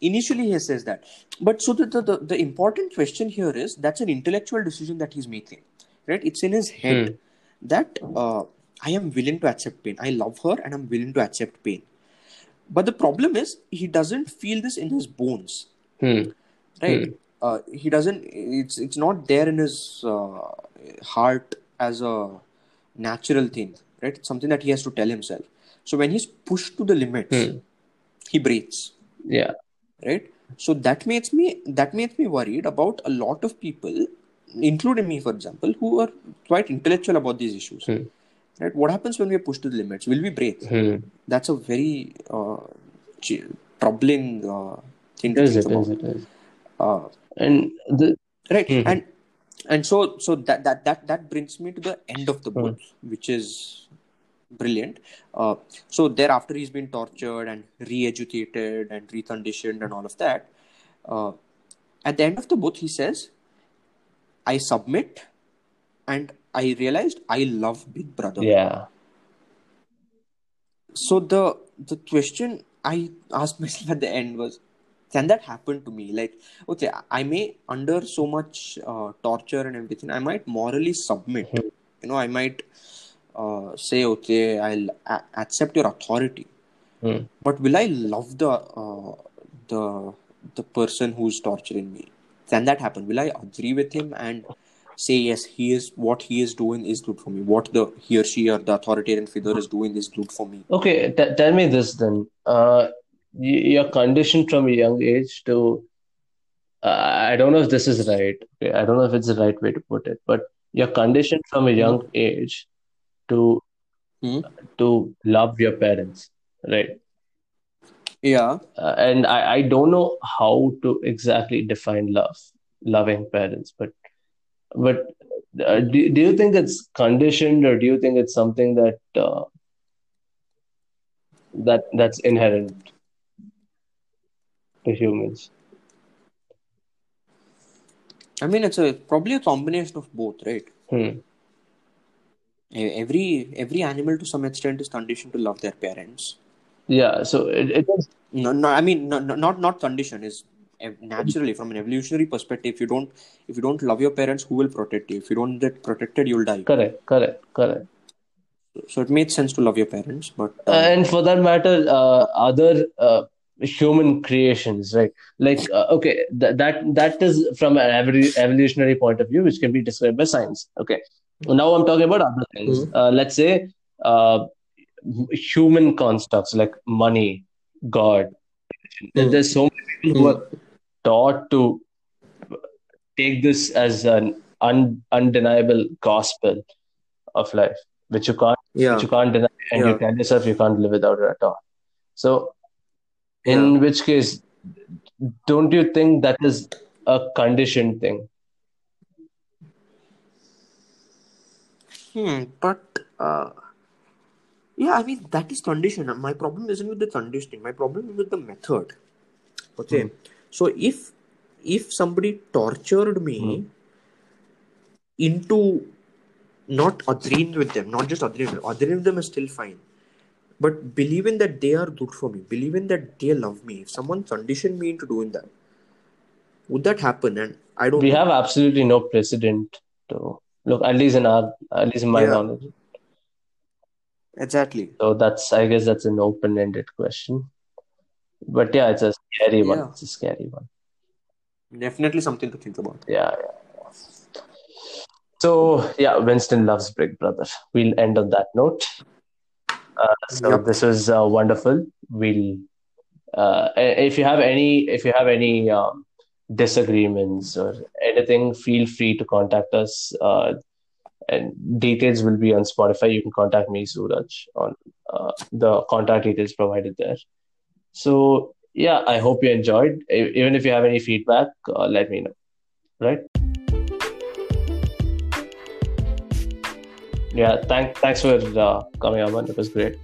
initially he says that but so the, the, the important question here is that's an intellectual decision that he's making right? It's in his head that uh, i am willing to accept pain. I love her and i'm willing to accept pain. But the problem is he doesn't feel this in his bones. Hmm. right? Uh, he doesn't it's it's not there in his uh, heart as a natural thing right? It's something that he has to tell himself. So when he's pushed to the limits he breathes. Yeah, right? So that makes me that makes me worried about a lot of people including me for example who are quite intellectual about these issues. Right? What happens when we are pushed to the limits? Will we break? Hmm. that's a very uh, troubling uh, thing to think it about. is, it is. uh, And the right. Mhm. and and so so that that that that brings me to the end of the book which is brilliant. Uh, so thereafter he's been tortured and re-educated and reconditioned and all of that. Uh, at the end of the book he says i submit and i realized i love big brother yeah, so the the question I asked myself at the end was, can that happen to me? Like, okay, I may under so much uh, torture and everything, I might morally submit. Mhm. You know, I might uh, say, okay, I'll a- accept your authority, Hmm. but will I love the uh, the the person who's torturing me? Can that happen? Will I agree with him and say yes, he is what he is doing is good for me. What the he or she or the authoritarian figure is doing is good for me. Okay, t- tell me this then. Uh, you're conditioned from a young age to. Uh, I don't know if this is right. Okay, I don't know if it's the right way to put it, but you're conditioned from a young age to Hmm. to love your parents, right? Yeah. Uh, and I, I don't know how to exactly define love, loving parents, but but uh, do, do you think it's conditioned or do you think it's something that uh, that that's inherent to humans? I mean, it's a probably a combination of both, right? Hmm. Every every animal to some extent is conditioned to love their parents. Yeah, so it, it is No, no, I mean, no, no, not not condition is naturally from an evolutionary perspective. If you don't if you don't love your parents, who will protect you? If you don't get protected, you'll die. correct, correct, correct. So it makes sense to love your parents, but uh, and for that matter, uh, other uh, human creations, right? Like, uh, okay, th- that that is from an evolu- evolutionary point of view, which can be described by science. Okay, now I'm talking about other things. Mhm. Uh, let's say uh, human constructs like money, God. Mhm. There's so many people who are taught to take this as an un- undeniable gospel of life, which you can't yeah, you can't deny, and you tell yourself you can't live without it at all. So, in Yeah. which case, don't you think that is a conditioned thing? Hmm, but uh, yeah, I mean that is condition. My problem isn't with the conditioning. My problem is with the method. Okay, hmm. so if if somebody tortured me hmm. into not agreeing with them, not just agreeing, with- agreeing with them is still fine, but believing that they are good for me, believing that they love me. If someone conditioned me into doing that, would that happen? And I don't. We know. have absolutely no precedent to look, at least in our, at least in my Yeah. knowledge. Exactly. So that's, I guess, that's an open-ended question. But yeah, it's a scary one. It's a scary one. Definitely something to think about. Yeah, yeah. So yeah, Winston loves Big Brother. We'll end on that note. Uh, so Yep. this was uh, wonderful. We'll uh, if you have any if you have any um, disagreements or anything, feel free to contact us. And details will be on Spotify. You can contact me, Suraj, on uh, the contact details provided there. So yeah, I hope you enjoyed. Even if you have any feedback, uh, let me know. Right. Yeah, thank, thanks for uh, coming, Aman. It was great.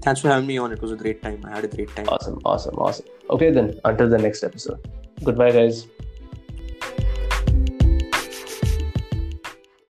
Thanks for having me on. It was a great time. I had a great time. Awesome, awesome, awesome. Okay, then, until the next episode. Goodbye, guys.